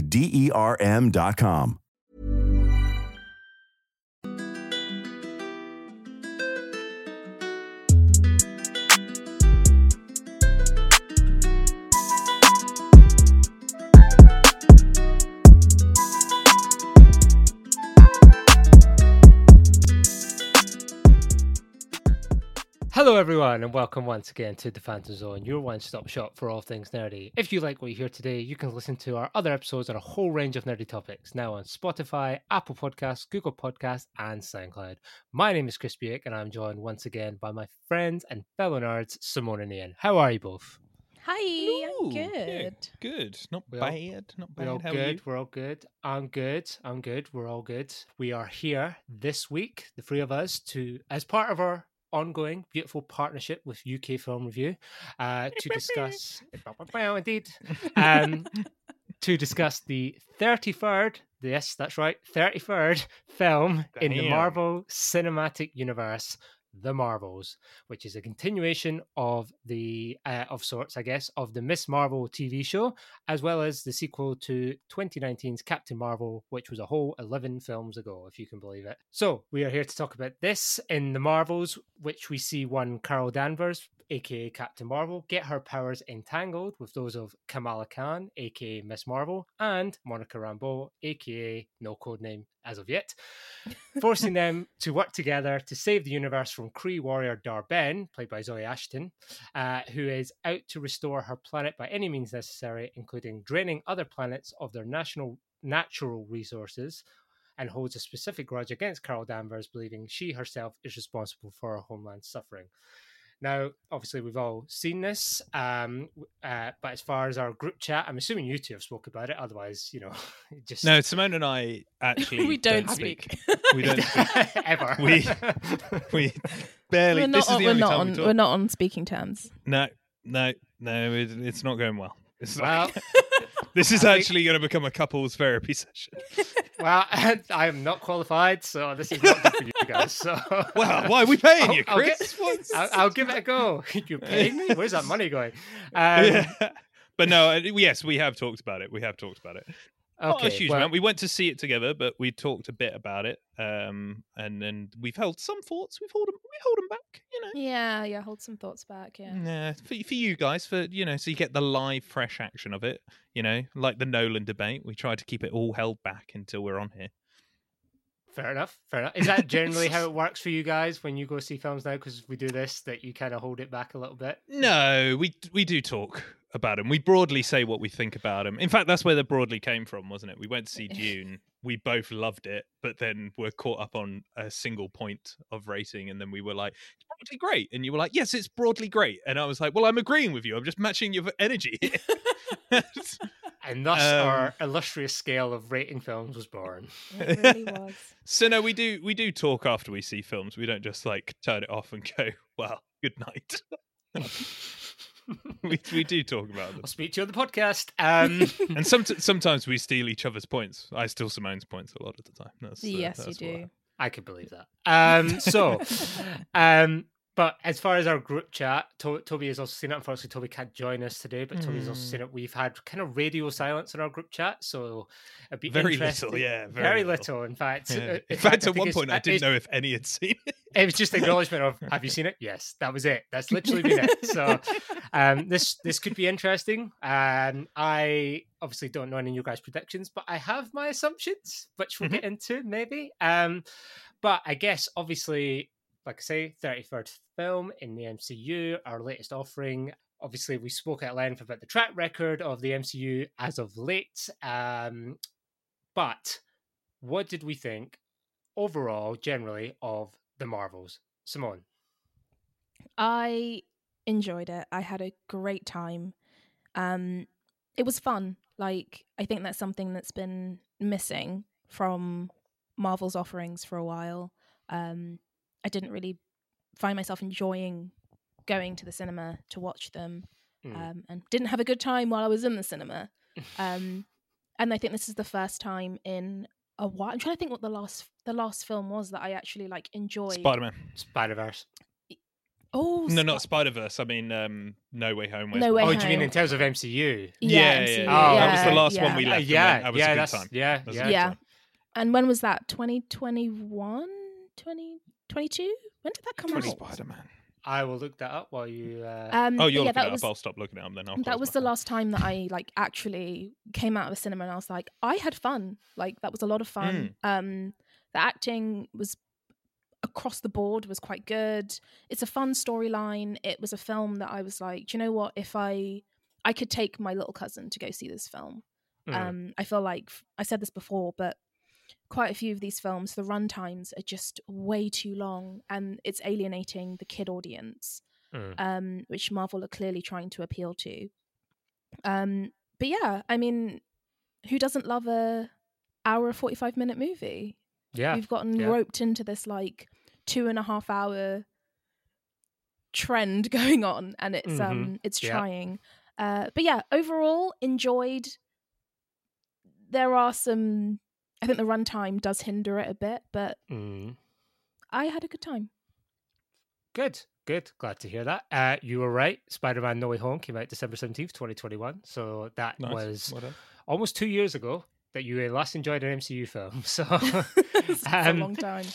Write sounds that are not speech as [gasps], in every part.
D E R M.com. Hello, everyone, and welcome once again to the Fantom Zone, your one stop shop for all things nerdy. If you like what you hear today, you can listen to our other episodes on a whole range of nerdy topics now on Spotify, Apple Podcasts, Google Podcasts, and SoundCloud. My name is Chris Buick, and I'm joined once again by my friends and fellow nerds, Symone and Ian. How are you both? Hi, I'm Ooh, yeah, good. good. Not We all- bad. Not We're all How good. are you? We're all good. I'm good. I'm good. We're all good. We are here this week, the three of us, to as part of our ongoing beautiful partnership with UK Film Review, uh, to discuss. [laughs] well, indeed. [laughs] Um, to discuss the 33rd, yes, that's right, 33rd film in the Marvel Cinematic Universe, The Marvels, which is a continuation of the, uh, of sorts, I guess, of the Miss Marvel TV show, as well as the sequel to 2019's Captain Marvel, which was a whole 11 films ago, if you can believe it. So, we are here to talk about this in The Marvels, which we see one Carol Danvers, aka Captain Marvel, get her powers entangled with those of Kamala Khan, aka Miss Marvel, and Monica Rambeau, aka no codename as of yet, forcing them [laughs] to work together to save the universe from Kree warrior Dar-Benn, played by Zawe Ashton, uh, who is out to restore her planet by any means necessary, including draining other planets of their national natural resources. And holds a specific grudge against Carol Danvers, believing she herself is responsible for her homeland's suffering. Now, obviously, we've all seen this, um, uh, but as far as our group chat, I'm assuming you two have spoke about it. Otherwise, you know, [laughs] just No, Symone and I actually [laughs] [laughs] we don't speak. We don't speak. ever. We- We barely. we're this not, is on, the we're, only not time on, we talk. we're not on speaking terms. No, no, no. It, it's not going well. It's well, like, this is I think- actually going to become a couples therapy session. well, I am not qualified, so this is not good for you guys. So, Well, why are we paying I'll- you, I'll get- Chris? I'll, I'll give it a go. [laughs] You're paying me? Where's that money going? Um, Yeah. But no, uh, yes, we have talked about it. We have talked about it. Not Okay, a huge well- amount. We went to see it together, but we talked a bit about it, um, and then we've held some thoughts. We've held them. We hold them back, you know. Yeah, yeah, hold some thoughts back. Yeah. Yeah, for for you guys, for you know, so you get the live, fresh action of it. You know, like the Nolan debate, we try to keep it all held back until we're on here. Fair enough. Fair enough. Is that generally how [laughs] it works for you guys when you go see films now? Because we do this, that you kind of hold it back a little bit. No, we we do talk about them. We broadly say what we think about them. In fact, that's where the broadly came from, wasn't it? We went to see [laughs] Dune. We both loved it, but then we're caught up on a single point of rating, and then we were like, "It's broadly great," and you were like, "Yes, it's broadly great," and I was like, "Well, I'm agreeing with you. I'm just matching your energy." [laughs] here." And thus Um, our illustrious scale of rating films was born. It really was. [laughs] so no, we do we do talk after we see films. We don't just like turn it off and go, "Well, good night." [laughs] we we do talk about them. I'll speak to you on the podcast. Um, [laughs] and some, sometimes we steal each other's points. I steal Symone's points a lot of the time. That's, uh, yes, you that's what I- do. I could believe that. Um, so, um, but as far as our group chat, to- Toby has also seen it. Unfortunately, Toby can't join us today, but Toby's also Mm. seen it. We've had kind of radio silence in our group chat, so it'd be Very little, yeah, very, very little. little. In fact, Yeah. Uh, In fact, at one point, I didn't know if any had seen it. [laughs] It was just acknowledgement of Have you seen it? Yes, that was it. That's literally been it. So, um, this this could be interesting. Um, I obviously don't know any of you guys' predictions, but I have my assumptions, which we'll get into maybe. Um, but I guess obviously, like I say, thirty third film in the MCU, our latest offering. Obviously, we spoke at length about the track record of the MCU as of late. Um, but what did we think overall, generally, of the Marvels? Symone. I enjoyed it. I had a great time. Um, it was fun. Like I think that's something that's been missing from Marvel's offerings for a while. Um, I didn't really find myself enjoying going to the cinema to watch them, Mm. um, and didn't have a good time while I was in the cinema. [laughs] Um, and I think this is the first time in a while. I'm trying to think what the last the last film was that I actually like enjoyed. Spider Man. Spider Verse. Oh No, Spi- not Spider Verse. I mean, um, No Way Home. Where's No My- Way Oh, do you mean in terms of MCU? Yeah, MCU, yeah, yeah. Oh, that was the last yeah. one we Uh, left. and yeah, that was yeah, a good that's time. yeah, That was a yeah. yeah. time. And when was that? 2021? 2022? When did that come 20 out? Spider Man. I will look that up while you. Uh... Um, Oh, you're yeah, looking that it was, up. I'll stop looking at them then. I'll that was the phone. last time that I like actually came out of a cinema and I was like, I had fun. Like that was a lot of fun. Mm. Um, the acting was across the board was quite good. It's a fun storyline. It was a film that I was like, you know what? If I I could take my little cousin to go see this film. mm. Um, I feel like I said this before, but quite a few of these films, the run times are just way too long, and it's alienating the kid audience, Mm. um, which Marvel are clearly trying to appeal to. Um, but yeah, I mean, who doesn't love a hour forty five minute movie? yeah. We've gotten yeah. roped into this like two and a half hour trend [laughs] going on, and it's Mhm. um it's Yeah. trying. Uh, but yeah, overall enjoyed. There are some. I think the runtime does hinder it a bit, but Mm. I had a good time. Good, good. Glad to hear that. Uh, you were right. Spider Man No Way Home came out December 17th, 2021. So that Nice. was Well almost two years ago that you last enjoyed an MCU film. [laughs] So, [laughs] it's a um, long time.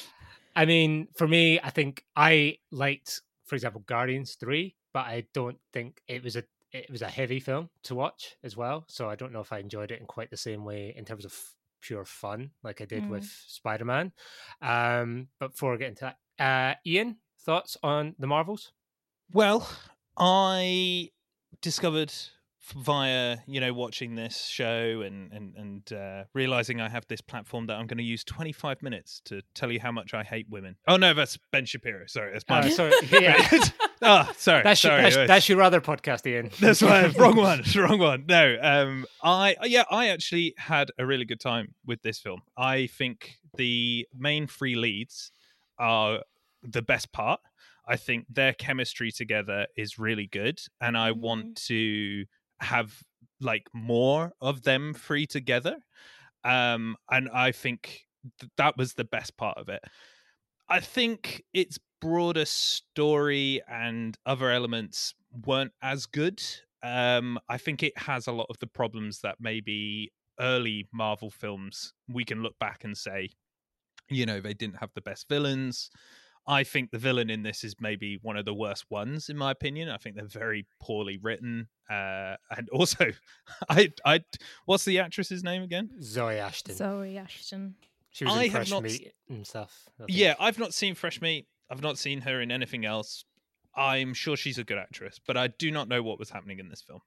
I mean, for me, I think I liked, for example, Guardians 3, but I don't think it was a it was a heavy film to watch as well. So I don't know if I enjoyed it in quite the same way in terms of pure fun like I did Mm. with Spider Man. Um, but before I get into that, uh, Ian, thoughts on the Marvels? Well, I discovered f- via you know watching this show and and and uh, realizing I have this platform that I'm going to use 25 minutes to tell you how much I hate women. Oh no, that's Ben Shapiro. Sorry, that's Uh, my. sorry, yeah. [laughs] oh, sorry. That's your, sorry. that's, uh, that's your other podcast, Ian. That's right. [laughs] wrong one. [laughs] Wrong one. No. Um. I yeah. I actually had a really good time with this film. I think the main three leads are the best part. I think their chemistry together is really good, and I want to have like more of them free together. Um. And I think th- that was the best part of it. I think its broader story and other elements weren't as good. Um, I think it has a lot of the problems that maybe early Marvel films we can look back and say, you know, they didn't have the best villains. I think the villain in this is maybe one of the worst ones, in my opinion. I think they're very poorly written, uh, and [laughs] also, I, I, what's the actress's name again? Zawe Ashton. Zawe Ashton. She was I in have Fresh not Meat and stuff. Yeah, I've not seen Fresh Meat. I've not seen her in anything else. I'm sure she's a good actress, but I do not know what was happening in this film.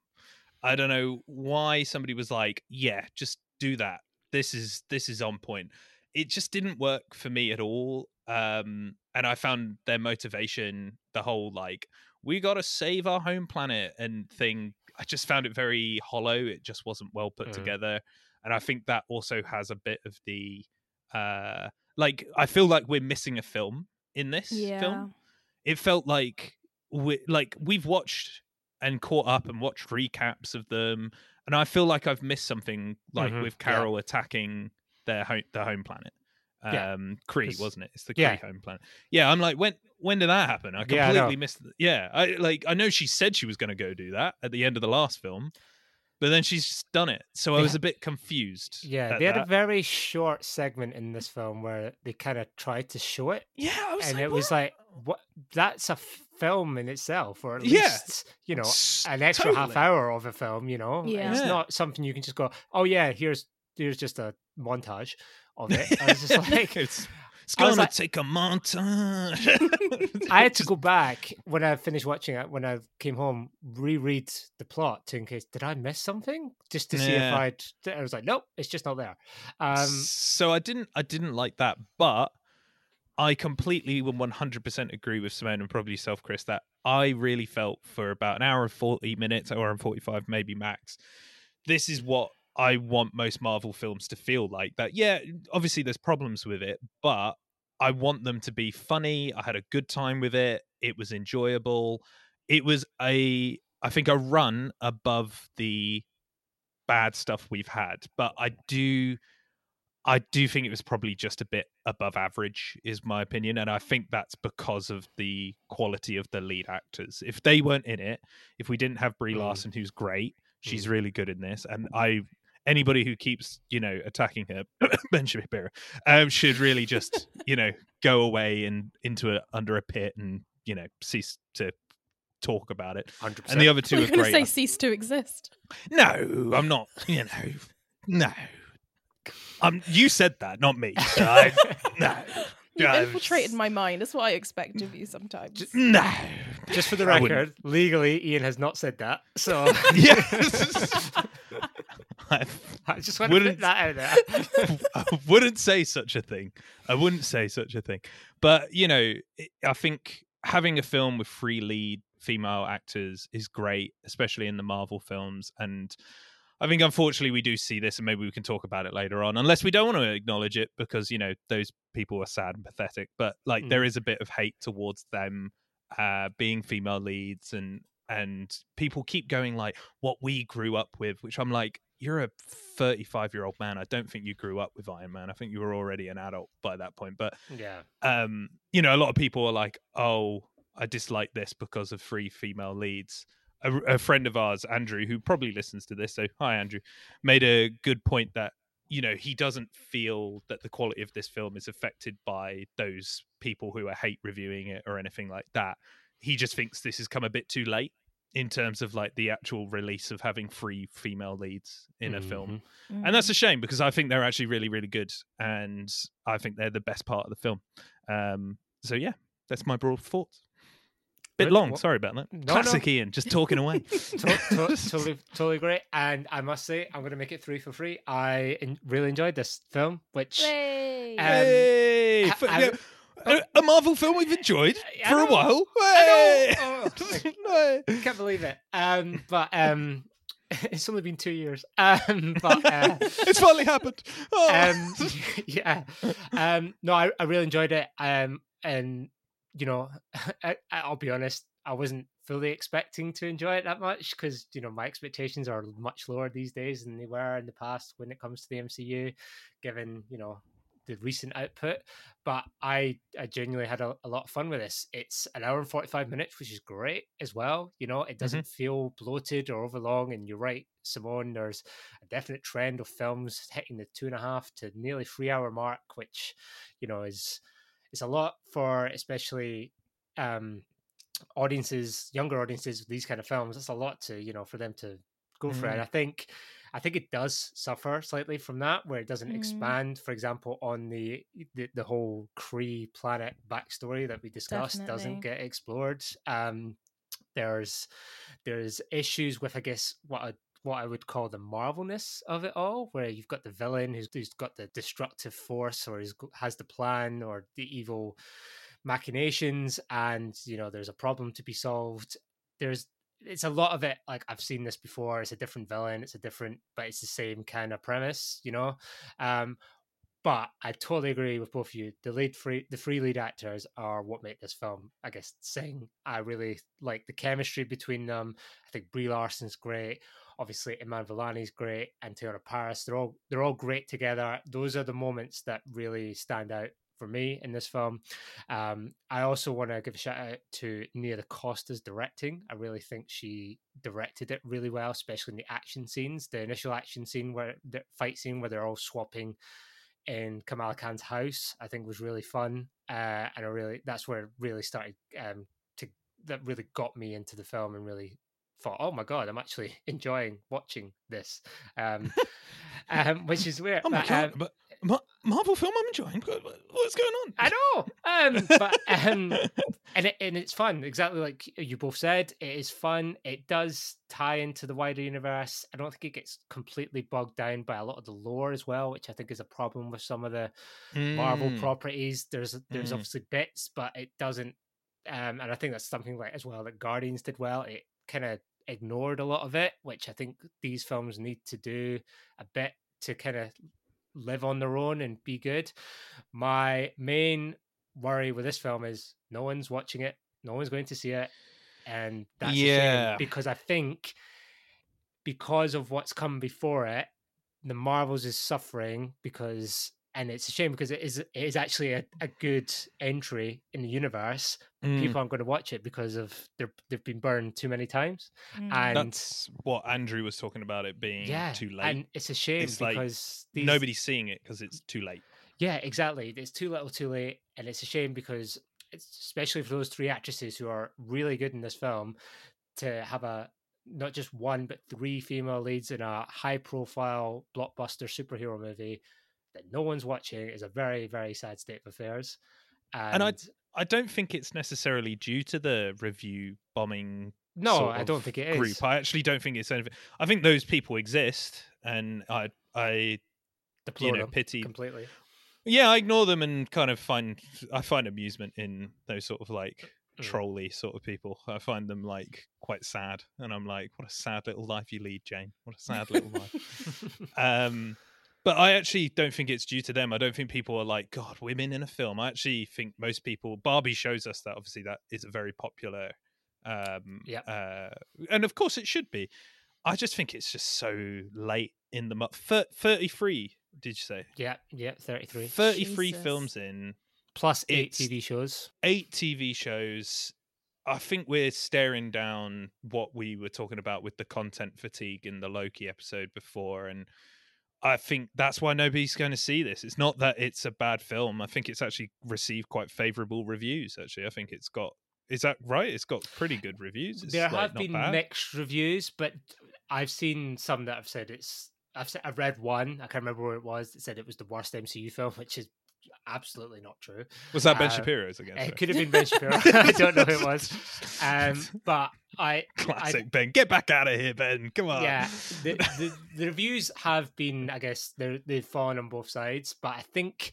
I don't know why somebody was like, "Yeah, just do that. This is this is on point." It just didn't work for me at all. Um, and I found their motivation, the whole like, "We got to save our home planet" and thing. I just found it very hollow. It just wasn't well put Mhm. together, and I think that also has a bit of the uh like I feel like we're missing a film in this Yeah. film. It felt like we like we've watched and caught up and watched recaps of them, and I feel like I've missed something like Mhm, with yeah. Carol attacking their home their home planet. Yeah, Um Kree, 'cause- wasn't it? It's the Kree yeah. home planet. Yeah, I'm like, when when did that happen? I Yeah, I completely missed. The, yeah, I like I know she said she was going to go do that at the end of the last film, but then she's just done it. So I was ha- a bit confused. Yeah, they had a very short segment in this film where they kind of tried to show it, yeah, I was and like, it was like, what? That's a film in itself, or at Yeah. least you know an extra half hour of a film. You know, Yeah. it's Yeah. not something you can just go, oh yeah, here's here's just a montage of it. I was just [laughs] like, it's it's gonna like- take a montage. [laughs] I had to [laughs] go back when I finished watching it. When I came home, reread the plot to in case did I miss something, just to see if I'd. I was like, nope, it's just not there. Um, so I didn't I didn't like that, but I completely and hundred percent agree with Symone and probably yourself, Chris, that I really felt for about an hour and forty minutes, hour and forty five, maybe max. This is what I want most Marvel films to feel like. That yeah, obviously there's problems with it, but I want them to be funny. I had a good time with it. It was enjoyable. It was a I think a run above the bad stuff we've had, but I do I do think it was probably just a bit above average, is my opinion, and I think that's because of the quality of the lead actors. If they weren't in it, if we didn't have Brie Mm. Larson, who's great, she's Mm. really good in this, and I anybody who keeps you know attacking her, [coughs] Ben Shapiro, um, should really just [laughs] you know go away and into a under a pit and you know cease to talk about it. 100%. And the other two We're are going to say cease to exist. No, I'm not. You know, no. Um, you said that, not me. So I, [laughs] no, You Yeah, infiltrated my mind. That's what I expect of you sometimes. no. Just for the I wouldn't. record, legally, Ian has not said that. So [laughs] Yes. I [laughs] I just want to put Wouldn't- that out there. [laughs] I wouldn't say such a thing. I wouldn't say such a thing. But you know, I think having a film with three lead female actors is great, especially in the Marvel films. And I think unfortunately we do see this, and maybe we can talk about it later on, unless we don't want to acknowledge it because you know those people are sad and pathetic. But like Mm. there is a bit of hate towards them uh, being female leads, and and people keep going like what we grew up with, which I'm like, you're a 35 year old man. I don't think you grew up with Iron Man. I think you were already an adult by that point. But yeah. um, you know, a lot of people are like, oh, I dislike this because of three female leads. A, a friend of ours, Andrew, who probably listens to this, so hi, Andrew, made a good point that you know he doesn't feel that the quality of this film is affected by those people who are hate reviewing it or anything like that. He just thinks this has come a bit too late in terms of like the actual release of having three female leads in a film Mhm. and that's a shame because I think they're actually really, really good, and I think they're the best part of the film. Um, so yeah, that's my broad thoughts. Bit Good. long, Well, sorry about that. no, no. Classic Ian, just talking away. [laughs] [laughs] To- to- totally, totally great. And I must say, I'm going to make it three for free. I en- really enjoyed this film, which Yay. Um, hey, I- f- I- yeah, a, a Marvel film we've enjoyed I for a while. I Hey! know. Oh, [laughs] No. I can't believe it. Um, but um, [laughs] it's only been two years. Um, but uh, [laughs] it's finally happened. Oh. um, yeah. Um, no, I, I really enjoyed it. Um, and you know, I, I'll be honest, I wasn't fully expecting to enjoy it that much because you know my expectations are much lower these days than they were in the past when it comes to the MCU, given you know the recent output. But I, I genuinely had a, a lot of fun with this. It's an hour and forty five minutes, which is great as well. You know, it doesn't feel bloated or overlong. And you're right, Symone. There's a definite trend of films hitting the two and a half to nearly three hour mark, which you know is is a lot for especially um audiences, younger audiences with these kind of films. That's a lot to you know for them to go for. And I think I think it does suffer slightly from that, where it doesn't Mm. expand, for example, on the the, the whole Kree planet backstory that we discussed doesn't get explored. Um, there's there's issues with, I guess, what I what I would call the marvelness of it all, where you've got the villain who's, who's got the destructive force, or has the plan, or the evil machinations, and you know there's a problem to be solved. There's it's a lot of it like I've seen this before. It's a different villain, it's a different, but it's the same kind of premise, you know. Um, but I totally agree with both of you. The lead free, the free lead actors are what make this film, I guess, sing. I really like the chemistry between them. I think Brie Larson's great. Obviously, Iman Vellani's great, and Taylor Parris. They're all they're all great together. Those are the moments that really stand out for me in this film. Um, I also want to give a shout out to Nia DaCosta's directing. I really think she directed it really well, especially in the action scenes. The initial action scene where the fight scene where they're all swapping in Kamala Khan's house, I think was really fun. Uh, and I really that's where it really started um, to that really got me into the film and really thought, oh my god, I'm actually [laughs] enjoying watching this. Um, [laughs] um, which is weird. Oh my but, god! um, but Ma- Marvel film, I'm enjoying. What- what- What's going on? I know. Um, but [laughs] um, and it, and it's fun. Exactly like you both said, it is fun. It does tie into the wider universe. I don't think it gets completely bogged down by a lot of the lore as well, which I think is a problem with some of the Marvel Mm. properties. There's there's Mm. obviously bits, but it doesn't. Um, and I think that's something like as well that Guardians did well. It kind of ignored a lot of it, which I think these films need to do a bit to kind of live on their own and be good. My main worry with this film is no one's watching it, no one's going to see it, and that's Yeah. because I think because of what's come before it, the Marvels is suffering because. And it's a shame because it is it is actually a, a good entry in the universe. Mm. People aren't going to watch it because of they're, they've been burned too many times. Mm. And That's what Andrew was talking about it being yeah, too late. and it's a shame It's like because these, Nobody's seeing it because it's too late. Yeah, exactly. It's too little, too late, and it's a shame because, it's, especially for those three actresses who are really good in this film, to have a not just one but three female leads in a high-profile blockbuster superhero movie that no one's watching is a very, very sad state of affairs. And, And I I don't think it's necessarily due to the review bombing. no, I don't think it is. Group. I actually don't think it's anything. I think those people exist, and I I Deplore know, them pity- completely. yeah I ignore them and kind of find I find amusement in those sort of like Mm. trolly sort of people. I find them like quite sad, and I'm like, what a sad little life you lead, Jane. What a sad little life. [laughs] Um, but I actually don't think it's due to them. I don't think people are like, God, women in a film. I actually think most people. Barbie shows us that obviously that is a very popular. Um, Yep. uh, and of course it should be. I just think it's just so late in the month. Thirty-three, did you say? yeah, yeah, thirty-three. Jesus. films in, plus eight TV shows. eight TV shows. I think we're staring down what we were talking about with the content fatigue in the Loki episode before, and I think that's why nobody's going to see this. It's not that it's a bad film. I think it's actually received quite favorable reviews. Actually, I think it's got. Is that right? It's got pretty good reviews. It's, there like, have been bad. mixed reviews, but I've seen some that have said it's. I've se- I've read one. I can't remember where it was. That said it was the worst MCU film, [laughs] which is absolutely not true. Was that Ben uh, Shapiro's again? It could have been Ben Shapiro. [laughs] [laughs] I don't know who it was. Um, but I, Classic Ben. Get back out of here, Ben. Come on. yeah, [laughs] the, the the reviews have been, I guess, they they've fallen on both sides. But I think,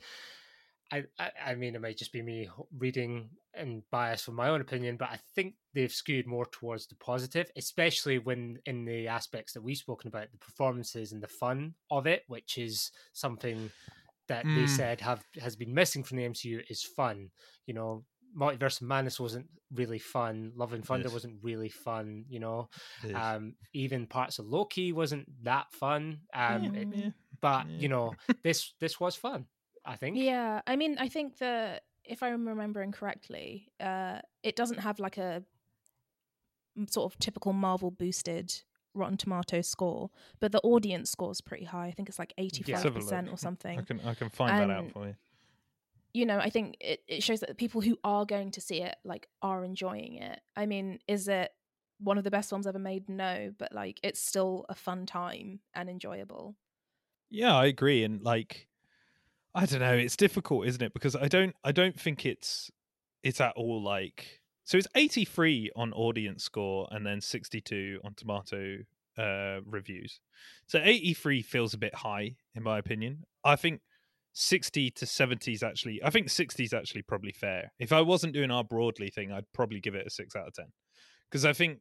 I, I I mean, it might just be me reading and bias from my own opinion, but I think they've skewed more towards the positive, especially when in the aspects that we've spoken about, the performances and the fun of it, which is something that they Mm. said have has been missing from the MCU is fun. You know, Multiverse of Madness wasn't really fun. Love and Thunder Yes. wasn't really fun. You know, It is. um, even parts of Loki wasn't that fun. Um, it- Mm. but Yeah. you know, [laughs] this this was fun. I think. Yeah, I mean, I think that if I'm remembering correctly, uh, it doesn't have like a sort of typical Marvel boosted Rotten Tomatoes score, but the audience score is pretty high. I think it's like 85% have a look. or I something. can I can find that out for you. You know, I think it, it shows that the people who are going to see it like are enjoying it. I mean, is it one of the best films ever made? No, but like it's still a fun time and enjoyable. Yeah, I agree. And like, I don't know, it's difficult, isn't it? Because I don't, I don't think it's, it's at all like. So it's 83 on audience score and then 62 on tomato uh reviews. So 83 feels a bit high in my opinion. I think 60 to 70 is actually I think 60 is actually probably fair. If I wasn't doing our broadly thing, I'd probably give it a 6 out of 10. Because I think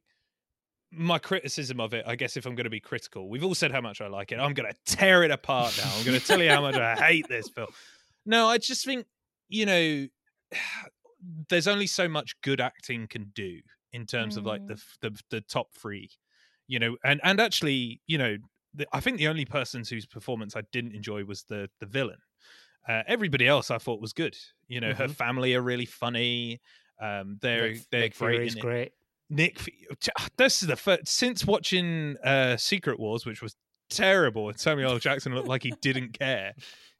my criticism of it, I guess if I'm going to be critical, we've all said how much I like it. I'm going to tear it apart now. I'm going to tell you how much I hate this film. No, I just think, you know, there's only so much good acting can do in terms mm. of like the, the the top 3. You know, and and actually, you know, the, I think the only person whose performance I didn't enjoy was the the villain. Uh, everybody else I thought was good. You know, mm-hmm. her family are really funny. Um, they're Nick, they're Nick great. great. Nick, this is the first since watching uh, Secret Wars, which was terrible, and Samuel L. Jackson looked like he didn't care.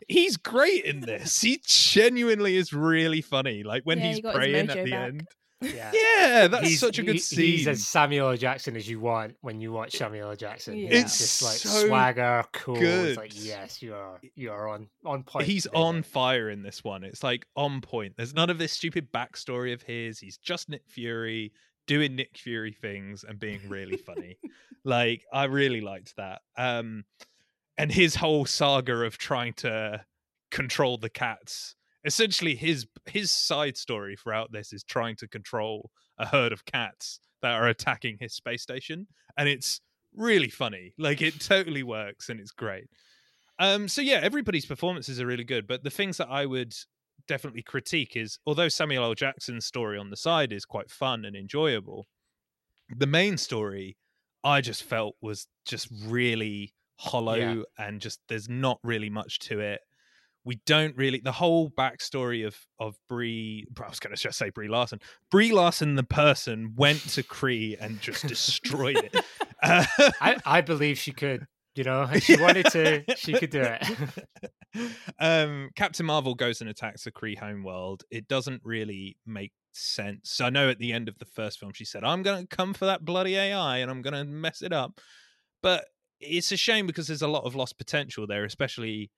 He's great in this. He genuinely is really funny. Like when yeah, he's he praying at the back. end. [laughs] Yeah, yeah that's he's, such a good he, scene. He's as Samuel L. Jackson as you want when you watch Samuel L. Jackson. Yeah. It's, It's just like so swagger, cool. good. It's like yes, you are you are on on point. He's today, on fire in this one. It's like on point. There's none of this stupid backstory of his. He's just Nick Fury doing Nick Fury things and being really funny. like I really liked that. Um and his whole saga of trying to control the cats. Essentially his his side story throughout this is trying to control a herd of cats that are attacking his space station and it's really funny. Like it totally works and it's great. Um, so yeah, everybody's performances are really good, but the things that I would definitely critique is although Samuel L. Jackson's story on the side is quite fun and enjoyable, the main story I just felt was just really hollow Yeah. and just there's not really much to it. We don't really the whole backstory of of Brie. I was going to just say Brie Larson. Brie Larson, the person, went to Kree and just destroyed it. Uh, [laughs] I, I believe she could. You know, if she wanted to, she could do it. [laughs] um, Captain Marvel goes and attacks the Kree homeworld. It doesn't really make sense. I know at the end of the first film, she said, "I'm going to come for that bloody AI and I'm going to mess it up," but it's a shame because there's a lot of lost potential there, especially.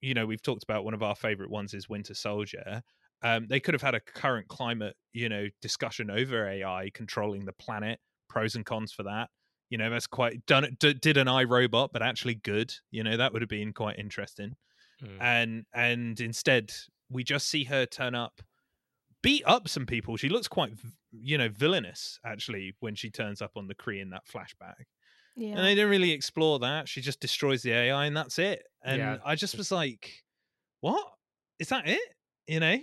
You know, we've talked about one of our favorite ones is Winter Soldier. Um, they could have had a current climate, you know, discussion over AI controlling the planet, pros and cons for that. You know, that's quite done. D- did an iRobot, but actually good. You know, that would have been quite interesting Mm. and and instead we just see her turn up beat up some people she looks quite you know villainous actually when she turns up on the Kree in that flashback Yeah. and they didn't really explore that she just destroys the ai and that's it and Yeah, i just just- was like what is that it you know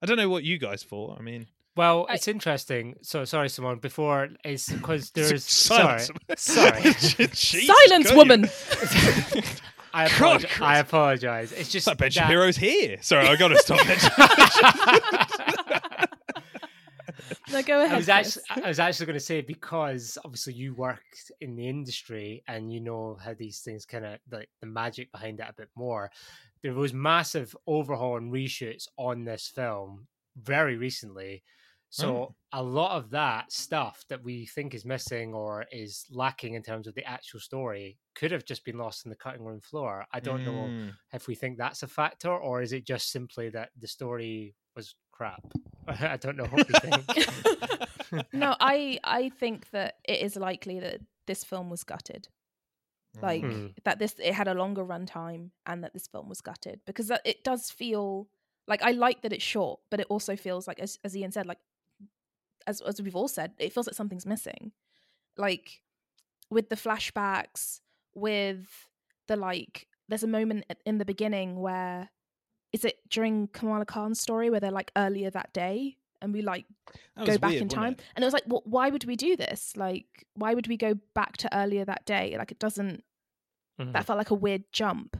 i don't know what you guys thought i mean Well, I- it's interesting. So sorry, Symone. Before is because [laughs] there's silence. sorry, sorry. [laughs] [laughs] Silence, woman. I God, apologize. Chris. I apologize. It's It's just like Ben that- Shapiro's here. Sorry, I got to stop. Ben no, go ahead. I was actually, I was actually going to say because obviously you worked in the industry and you know how these things kind of like the magic behind it a bit more. There was massive overhaul and reshoots on this film very recently, so a lot of that stuff that we think is missing or is lacking in terms of the actual story could have just been lost in the cutting room floor. I don't know Mm. if we think that's a factor or is it just simply that the story was crap. [laughs] I don't know what we think. [laughs] no, I I think that it is likely that this film was gutted. Like Hmm. that this it had a longer runtime and that this film was gutted because that, it does feel like I like that it's short, but it also feels like as as Ian said, like as as we've all said, it feels like something's missing. Like with the flashbacks, with the like there's a moment in the beginning where is it during Kamala Khan's story where they're like earlier that day and we like go back weird, in time? it? and it was like well, why would we do this? Like why would we go back to earlier that day? Like it doesn't Mhm. that felt like a weird jump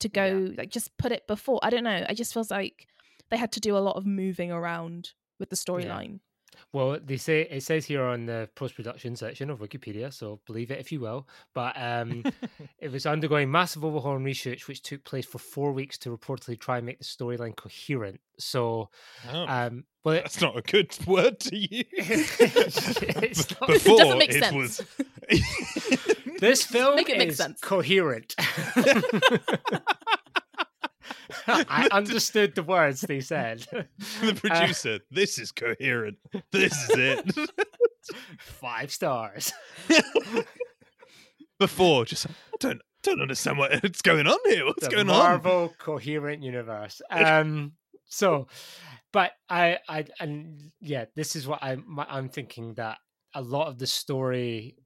to go like just put it before. I don't know. It just feels like they had to do a lot of moving around with the storyline Well, they say it says here on the post production section of Wikipedia, so believe it if you will. But um, [laughs] it was undergoing massive overhaul and research, which took place for four weeks to reportedly try and make the storyline coherent. So, Oh, um, well, it, that's not a good [laughs] word to use. [laughs] It's not- It Before doesn't make it sense. was. this film Make it make is sense. coherent. [laughs] I understood the words they said. [laughs] the producer. this is coherent. This is it. [laughs] Five stars. Before, just I don't don't understand what's going on here. What's the going on? Marvel coherent universe. Um, so, but I, I, and yeah, this is what I'm, I'm thinking that a lot of the story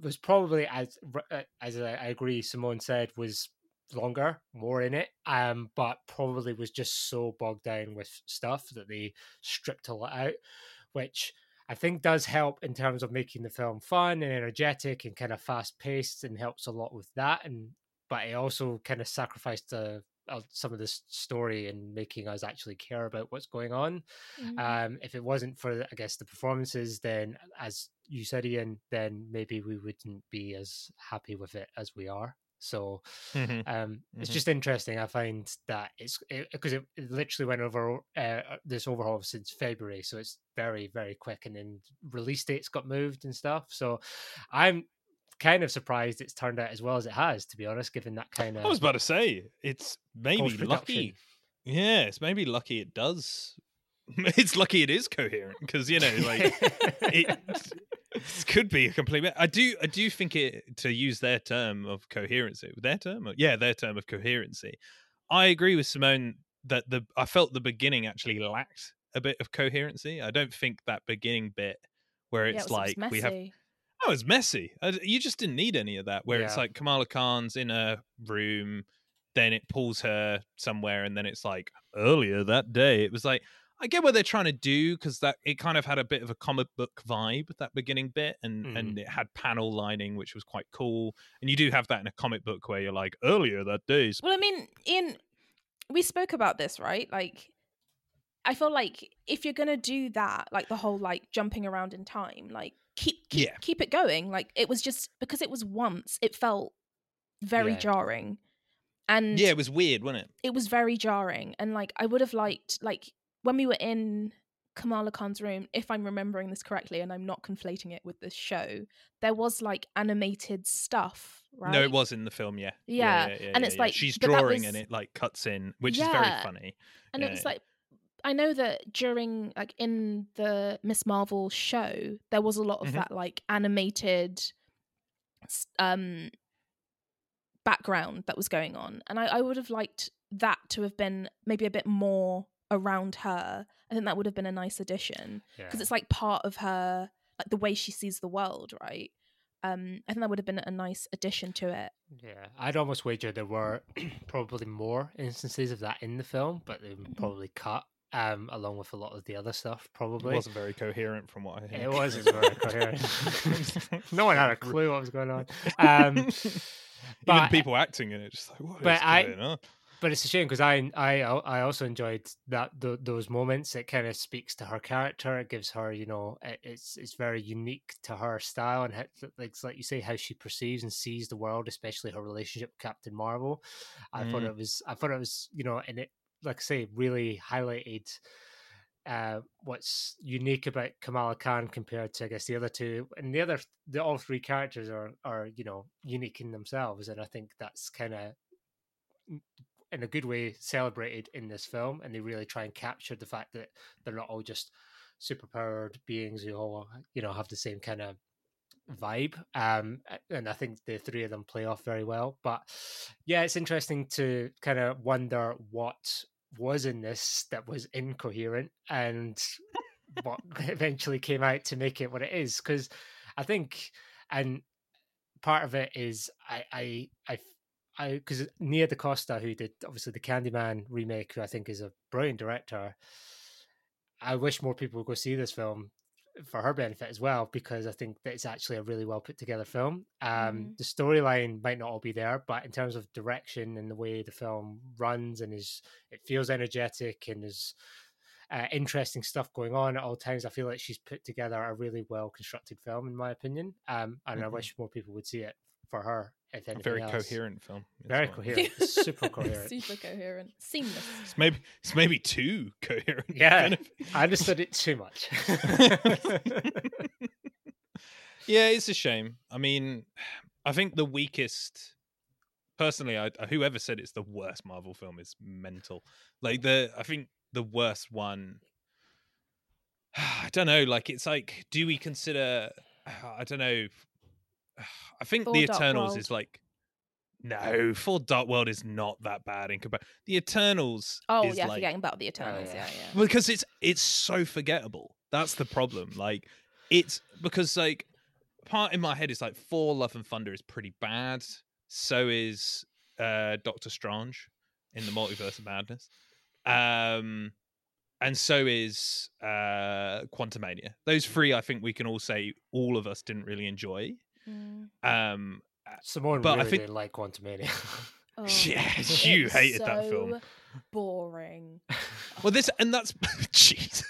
was probably as uh, as I I agree, Symone said was longer, more in it, um, but probably was just so bogged down with stuff that they stripped a lot out, which I think does help in terms of making the film fun and energetic and kind of fast paced and helps a lot with that. And but it also kind of sacrificed uh, uh, some of this story and making us actually care about what's going on. Mm-hmm. Um, if it wasn't for, I guess, the performances, then as you said, Ian, then maybe we wouldn't be as happy with it as we are. So Mhm. um, it's Mhm. just interesting. I find that it's because it, it, literally went over uh, this overhaul since February, so it's very very quick, and then release dates got moved and stuff. So I'm kind of surprised it's turned out as well as it has, to be honest, given that kind of I was about to say it's maybe lucky. Yeah, it's maybe lucky it does. [laughs] It's lucky it is coherent because you know, like it, [laughs] it could be a complete. I do, I do think it to use their term of coherency. Their term, yeah, their term of coherency. I agree with Symone that the I felt the beginning actually lacked a bit of coherency. I don't think that beginning bit where Yeah, it's it was- it was like we have messy. Oh, it's messy. Uh, You just didn't need any of that. Where it's like Kamala Khan's in a room, then it pulls her somewhere, and then it's like earlier that day. It was like I get what they're trying to do because that it kind of had a bit of a comic book vibe that beginning bit, and Mm. and it had panel lining, which was quite cool. And you do have that in a comic book where you're like earlier that day. Well, I mean, in we spoke about this, right? Like, I feel like if you're gonna do that, like the whole like jumping around in time, like keep keep, Yeah. keep it going. Like it was just because it was once, it felt very Yeah. jarring, and Yeah, it was weird, wasn't it? it was very jarring. And like I would have liked like when we were in Kamala Khan's room, if I'm remembering this correctly, and I'm not conflating it with the show, there was like animated stuff, right? No, it was in the film. Yeah, Yeah, yeah, and yeah, it's yeah. like- she's drawing was- and it like cuts in, which is very funny. and Yeah, it was like i know that during like in the miss marvel show there was a lot of Mhm. that like animated um background that was going on and I, I would have liked that to have been maybe a bit more around her i think that would have been a nice addition because Yeah. it's like part of her like the way she sees the world right um i think that would have been a nice addition to it Yeah, I'd almost wager there were [clears throat] probably more instances of that in the film, but they Mm-hmm. were probably cut um, along with a lot of the other stuff. It Probably wasn't very coherent from what I hear. It wasn't very coherent. [laughs] no one had a clue what was going on. Um, [laughs] Even but- people acting in it, just like, what is but I- going on? But it's a shame because I, I I also enjoyed that th- those moments. It kind of speaks to her character. It gives her, you know, it, it's it's very unique to her style and how, like it's like you say how she perceives and sees the world, especially her relationship with Captain Marvel. I thought Mm. it was I thought it was you know, and it like I say really highlighted uh, what's unique about Kamala Khan compared to I guess the other two, and the other the all three characters are are you know unique in themselves, and I think that's kind of in a good way celebrated in this film, and they really try and capture the fact that they're not all just superpowered beings who all you know have the same kind of vibe um and i think the three of them play off very well. But yeah it's interesting to kind of wonder what was in this that was incoherent and what [laughs] eventually came out to make it what it is. Because i think and part of it is i i i I because Nia DaCosta, who did obviously the Candyman remake, who I think is a brilliant director, I wish more people would go see this film for her benefit as well because I think that it's actually a really well put together film. Um, Mhm. The storyline might not all be there, but in terms of direction and the way the film runs and is, it feels energetic and is uh, interesting stuff going on at all times. I feel like she's put together a really well constructed film, in my opinion. Um, and I Mhm. wish more people would see it for her. If A anything very else. coherent film. very well. coherent, super [laughs] coherent. Super coherent. Seamless. It's maybe it's maybe too coherent. Yeah, kind of. I understood it too much. [laughs] Yeah, it's a shame. I mean, I think the weakest. Personally, I, whoever said it's the worst Marvel film is mental. Like the, I think the worst one. [sighs] I don't know. Like it's like, do we consider? [sighs] I don't know. [sighs] I think Thor the Eternals World. is like. No, Thor Dark World is not that bad in comparison. The Eternals. Oh yeah, like, forgetting about the Eternals. yeah. yeah, yeah. because it's it's so forgettable. That's the problem. Like it's because like part in my head is like Thor Love and Thunder is pretty bad. So is uh Doctor Strange in the Multiverse of Madness. Um and so is uh Quantumania. Those three I think we can all say all of us didn't really enjoy. Mm. Um Symone But I really think- didn't like Quantumania. [laughs] Oh, [laughs] Yes, you was hated that film. Boring. well this and that's [laughs] jeez.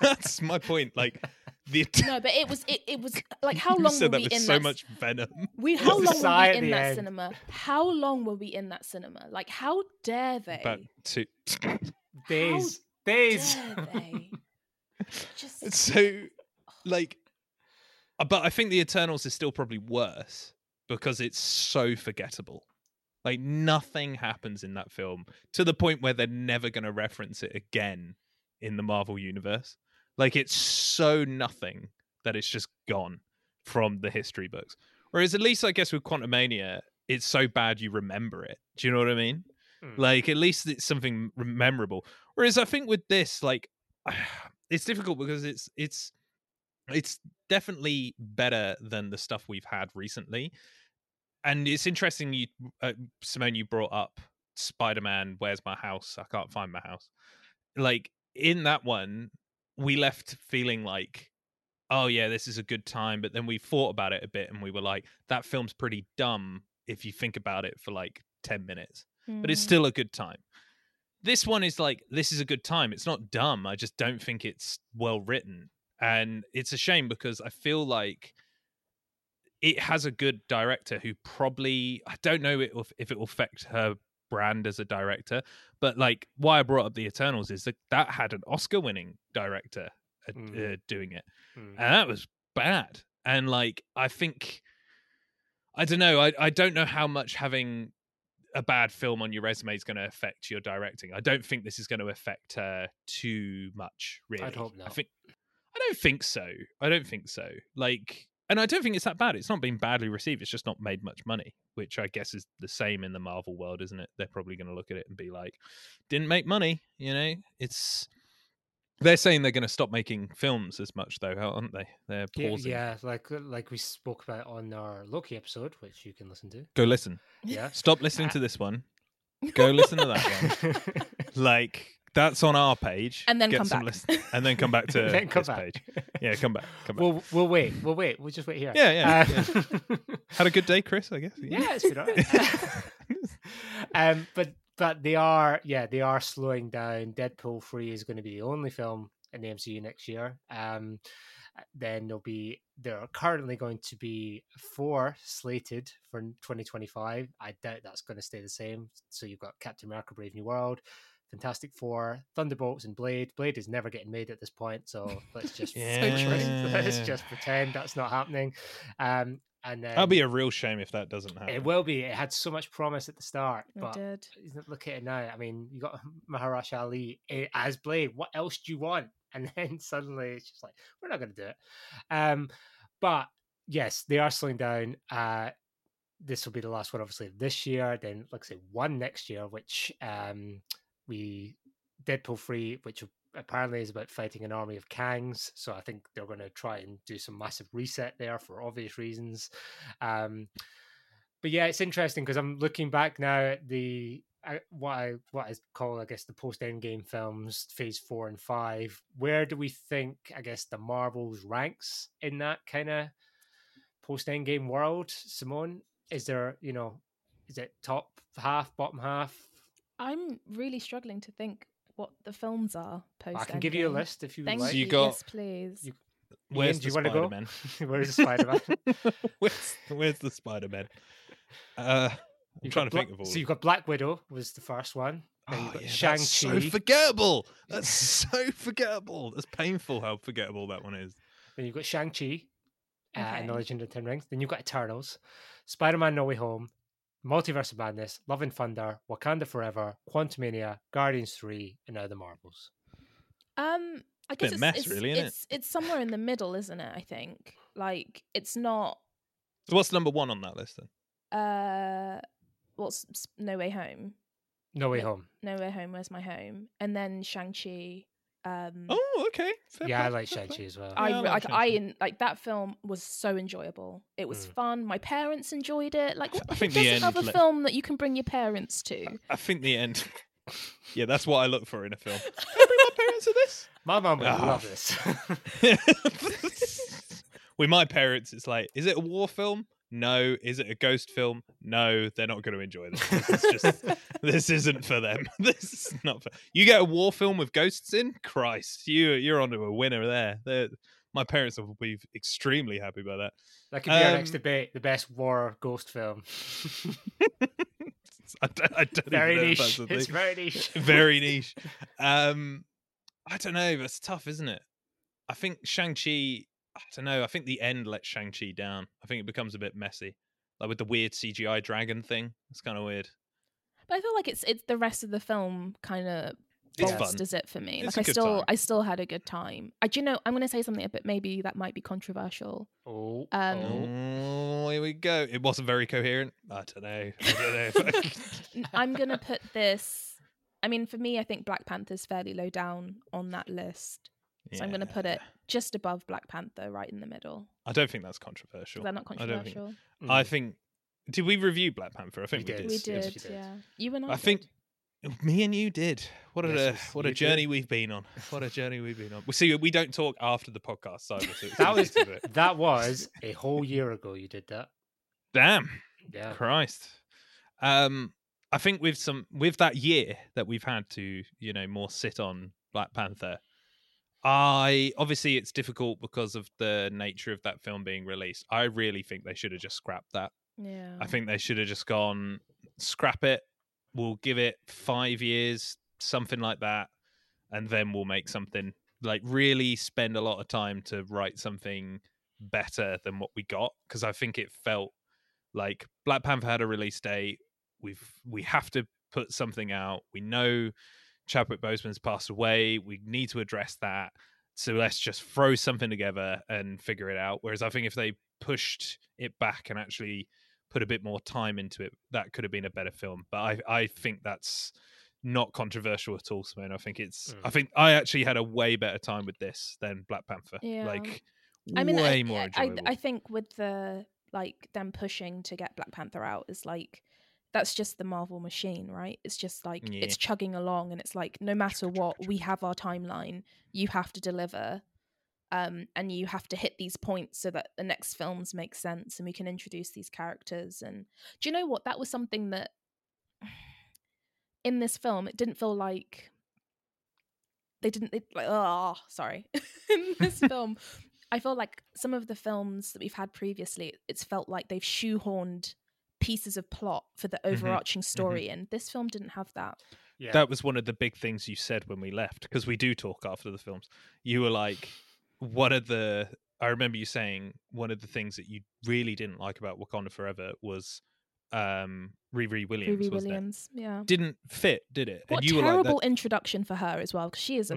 that's my point. Like the Eternals No, but it was it, it was like how You long said were that we with in so that much venom. we how long were we in that end. cinema? How long were we in that cinema? Like how dare they? About two. days, days. dare they? Just So, like, uh, but I think the Eternals is still probably worse because it's so forgettable. Like nothing happens in that film to the point where they're never going to reference it again in the Marvel universe. Like it's so nothing that it's just gone from the history books. Whereas at least I guess with Quantumania, it's so bad you remember it. Do you know what I mean? Hmm. Like at least it's something memorable. Whereas I think with this, like, [sighs] it's difficult because it's it's it's definitely better than the stuff we've had recently. And it's interesting, you uh, Symone, you brought up Spider-Man. Where's my house? I can't find my house. Like in that one, we left feeling like, oh yeah, this is a good time. But then we thought about it a bit, and we were like, that film's pretty dumb if you think about it for like ten minutes but it's Mm. still a good time. This one is like this is a good time. It's not dumb. I just don't think it's well written, and it's a shame because I feel like it has a good director who probably I don't know if if it will affect her brand as a director, but like why I brought up the Eternals is that that had an Oscar-winning director uh, Mhm. uh, doing it, Mm. and that was bad. And like I think I don't know. I I don't know how much having a bad film on your resume is going to affect your directing. I don't think this is going to affect her too much. Really, i hope not. know. I think I don't think so. I don't think so. Like, and I don't think it's that bad. It's not been badly received. It's just not made much money, which I guess is the same in the Marvel world, isn't it? They're probably going to look at it and be like, "Didn't make money." You know, it's. They're saying they're going to stop making films as much, though, aren't they? They're Yeah, pausing. yeah, like uh, like we spoke about on our Loki episode, which you can listen to. Go listen. Yeah. Stop [laughs] listening to this one. Go listen to that one. [laughs] like that's on our page, And then get come some back. listen- and then come back [laughs] to Then come this back. page. Yeah, come back. Come back. We'll we'll wait. We'll wait. We'll just wait here. Yeah, yeah, Uh, [laughs] Had a good day, Chris. I guess. yeah, it's been alright. [laughs] um, but but they are yeah they are slowing down. Deadpool three is going to be the only film in the MCU next year. Um, then there'll be there are currently going to be four slated for 2025. I doubt that's going to stay the same. So you've got Captain America: Brave New World. Fantastic Four, Thunderbolts, and Blade. Blade is never getting made at this point, so let's [laughs] just [laughs] let's just pretend that's not happening. Um, and then That'll be a real shame if that doesn't happen. it will be. It had so much promise at the start, It but did. look at it now. I mean, you got [laughs] Mahershala Ali eh, as Blade. What else do you want? And then suddenly it's just like we're not going to do it. Um, but yes, they are slowing down. Uh, this will be the last one, obviously, this year. Then, like I say, one next year, which um, we Deadpool three, which apparently is about fighting an army of Kangs. So I think they're going to try and do some massive reset there for obvious reasons. Um, but yeah, it's interesting because I'm looking back now at the I, what I what I call I guess the post Endgame films, Phase Four and Five. Where do we think I guess the Marvels ranks in that kind of post Endgame world? Symone, is there you know, is it top half, bottom half? I'm really struggling to think what the films are post. I can give you a list if you would Thank like. So you you. got- yes, please. You- Where's Ian, do the you want to go? Spider-Man? [laughs] [laughs] Where's the Spider-Man? [laughs] where's, where's the Spider-Man? Uh, I'm You've trying got to think of all. So you've got Black Widow was the first one. Then Oh, you've got yeah, Shang Chi. so forgettable. That's so forgettable. That's painful how forgettable that one is. then you've got Shang Chi, uh, and the Okay. Legend of the Ten Rings. Then you've got Eternals, Spider-Man: No Way Home, Multiverse of Madness, Love and Thunder, Wakanda Forever, Quantumania, Guardians Three, and now the Marvels. Um, I Bit guess it's, mess, it's, really, innit? it's it's somewhere in the middle, isn't it? I think like it's not. So what's number one on that list then? Uh, what's No Way Home? No Way Yeah. Home. No Way Home. Where's my home? And then Shang Chi. Um, Oh, okay. Fair yeah, I like fair Shang. Chi as well. I Yeah, I like like I Shang-Chi. like that film was so enjoyable. It was Mm. fun. My parents enjoyed it. Like I who think the doesn't end have a film that you can bring your parents to? I think the end. [laughs] yeah, that's what I look for in a film. [laughs] Can I bring my parents to this? My mum would Ah. love this. [laughs] With my parents, it's like, is it a war film? No. Is it a ghost film? No. They're not going to enjoy this. This is just, [laughs] this isn't for them. [laughs] This is not for. You get a war film with ghosts in? Christ, you you're onto a winner there. They're, my parents will be extremely happy about that. that could be our next Um, debate: the best war ghost film. [laughs] I don't, I don't very even know if niche. It's very niche. very niche. Um, I don't know. That's tough, isn't it? I think Shang Chi. I don't know. I think the end lets Shang Chi down. I think it becomes a bit messy, like with the weird CGI dragon thing. It's kind of weird. But I feel like it's it's the rest of the film kind of It's bolsters it for me. It's like a I good still time. I still had a good time. I do you know I'm going to say something a bit maybe that might be controversial. Oh, Um, Oh, here we go. It wasn't very coherent. I don't know. I don't know. if [laughs] N- I'm going to put this. I mean, for me, I think Black Panther's fairly low down on that list. So I'm going to put it just above Black Panther, right in the middle. I don't think that's controversial. Is that not I don't think- controversial? I Mm. think. Did we review Black Panther? I think We we, did. did. We Yes, did, you did. yeah. You and I. I think me and you did. What a Yes, yes, what a you did. journey we've been on. What a journey we've been on. We see we don't talk after the podcast, so That was to do it. that was a whole year ago. You did that. damn Yeah. Christ. Um, I think with some with that year that we've had to you know more sit on Black Panther. I obviously it's difficult because of the nature of that film being released. I really think they should have just scrapped that. Yeah. I think they should have just gone scrap it. We'll give it five years, something like that, and then we'll make something like really spend a lot of time to write something better than what we got because I think it felt like Black Panther had a release date. We've we have to put something out. We know Chadwick Boseman's passed away. We need to address that. So let's just throw something together and figure it out. Whereas I think if they pushed it back and actually put a bit more time into it, that could have been a better film. But I, I think that's not controversial at all, Symone. I think it's I Mm. think I actually had a way better time with this than Black Panther. Yeah. Like I mean, way I, more I, enjoyable. I think with the like them pushing to get Black Panther out is like that's just the Marvel machine, right? It's just like Yeah. it's chugging along, and it's like no matter what, we have our timeline. You have to deliver, um, and you have to hit these points so that the next films make sense, and we can introduce these characters. And [sighs] do you know what? That was something that [sighs] in this film it didn't feel like they didn't it, like oh sorry [laughs] in this [laughs] film i feel like some of the films that we've had previously it's felt like they've shoehorned pieces of plot for the overarching story and this film didn't have that Yeah. that was one of the big things you said when we left because we do talk after the films. You were like, one of the I remember you saying one of the things that you really didn't like about Wakanda Forever was um Riri Williams. Ruby wasn't Williams yeah Didn't fit, did it? what and you terrible were like, that, introduction for her as well because she is a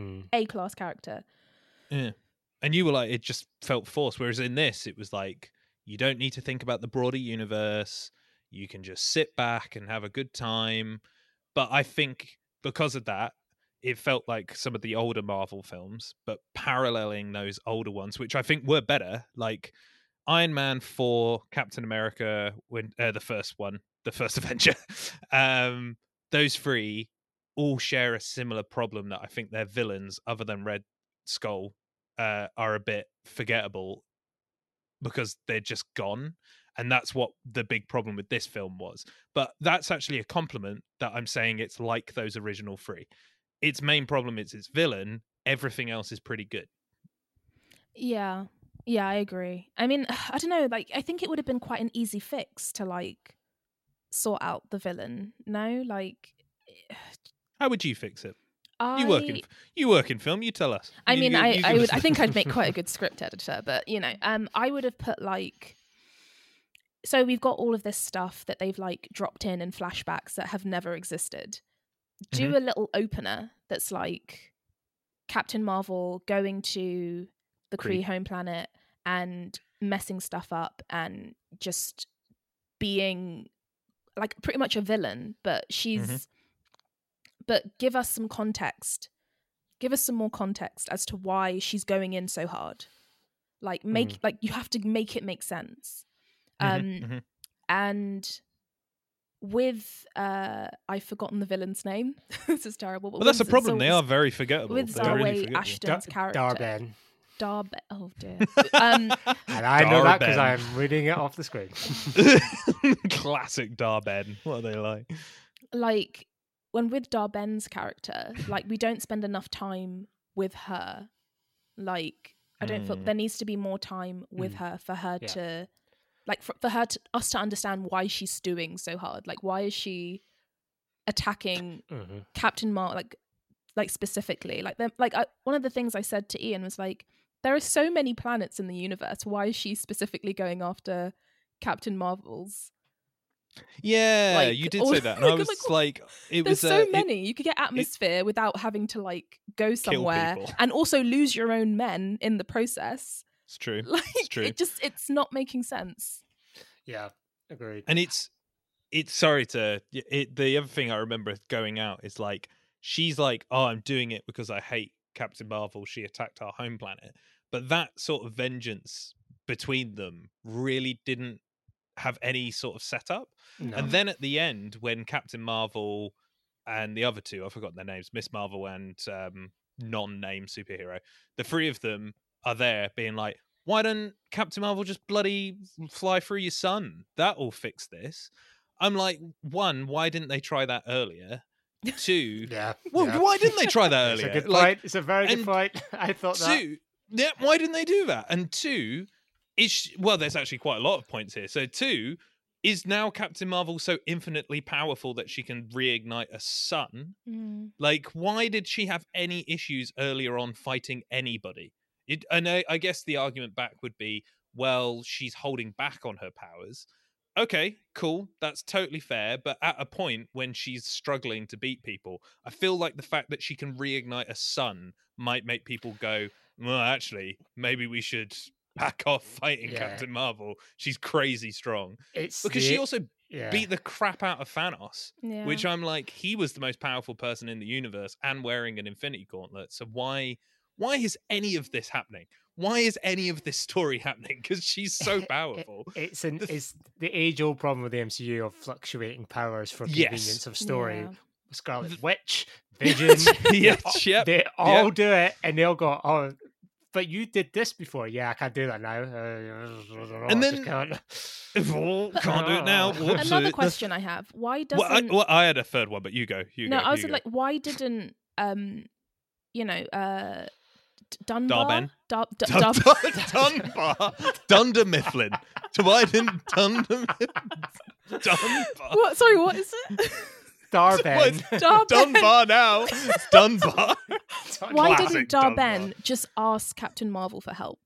Mm. A class character. Yeah. And you were like, it just felt forced. Whereas in this, it was like, you don't need to think about the broader universe. You can just sit back and have a good time. But I think because of that, it felt like some of the older Marvel films, but paralleling those older ones, which I think were better, like Iron Man Thor, Captain America, when uh, the first one, the first [laughs] Avenger. um, those three all share a similar problem that I think their villains, other than Red Skull, uh, are a bit forgettable because they're just gone. And that's what the big problem with this film was. But that's actually a compliment that I'm saying it's like those original three. Its main problem is its villain. Everything else is pretty good. Yeah. Yeah, I agree. I mean, [sighs] I don't know, like I think it would have been quite an easy fix to like sort out the villain. No, like How would you fix it? I You work in you work in film. You tell us. I You- mean, you- I, I would I think I'd make quite a [laughs] good script editor, but you know, um I would have put like so we've got all of this stuff that they've like dropped in in flashbacks that have never existed. Do Mhm. a little opener that's like Captain Marvel going to the Kree Kree. home planet and messing stuff up and just being like pretty much a villain, but she's but give us some context. Give us some more context as to why she's going in so hard. Like make like you have to make it make sense. Um Mhm, mhm. and with uh I've forgotten the villain's name. [laughs] this is terrible. But Well, that's a problem. They are very forgettable. with They're really forgettable. Ashton's Dar- character. Dar-Benn. Dar-Benn. Oh dear. [laughs] um And I know that because Dar-Benn. I'm reading it off the screen. [laughs] Classic Dar-Benn. What are they like? like when with Dar-Benn's character, like we don't spend enough time with her. Like I don't feel Mm. there needs to be more time with Mm. her for her Yeah. to like for, for her to us to understand why she's doing so hard. Like why is she attacking [clears throat] Mhm. Captain Marvel like like specifically? Like them like I, one of the things I said to Ian was like there are so many planets in the universe. Why is she specifically going after Captain Marvel's? Yeah, Like, you did all- say [laughs] that, and I was like, like, it There's was so uh, it- many. you could get atmosphere without having to like go somewhere and also lose your own men in the process. it's true. [laughs] Like It's true. it just it's not making sense. Yeah, agreed. and it's it's sorry to it the other thing i remember going out is like she's like oh i'm doing it because i hate captain marvel she attacked our home planet but that sort of vengeance between them really didn't have any sort of setup No. and then at the end when captain marvel and the other two i've forgotten their names miss marvel and um non-name superhero the three of them are there being like why don't captain marvel just bloody fly through your sun that'll fix this i'm like one why didn't they try that earlier two yeah. well, yeah. why didn't they try that [laughs] It's a earlier good like point. It's a very good point. [laughs] I thought that. two yeah why didn't they do that and two is well there's actually quite a lot of points here. So two is now captain marvel so infinitely powerful that she can reignite a sun mm. like why did she have any issues earlier on fighting anybody? It, and I, I guess the argument back would be well she's holding back on her powers. Okay cool that's totally fair but at a point when she's struggling to beat people i feel like the fact that she can reignite a sun might make people go well actually maybe we should back off fighting Yeah. captain marvel she's crazy strong It's because the- she also Yeah. beat the crap out of Thanos, Yeah. which I'm like, he was the most powerful person in the universe and wearing an Infinity Gauntlet. So why, why is any of this happening? Why is any of this story happening? [laughs] Because she's so [laughs] powerful. it's an The- it's the age old problem with the MCU of fluctuating powers for Yes. convenience of story. Yeah. Scarlet Witch, Vision, [laughs] Yeah, they, all- yep, they all do it, and they'll go, "Oh, but you did this before. Yeah, I can't do that now." Uh, And I then- can't. [laughs] Oh, [laughs] can't do it now. [laughs] Whoops. Another The- question I have: Why doesn't well, I had a third one, but you go. You no? go. I was you go. like, why didn't um, you know, uh, D- Dunbar, Dar-Benn? Dar- D- Dun- Dar- Dun- Dunbar, Dunder Mifflin. So why didn't Dunder Dunbar? what? Sorry, what is it? Dar-Benn. Dar-Benn. Dunbar now. It's Dunbar. [laughs] Why Classic didn't Dunbar. Dar-Benn just ask Captain Marvel for help?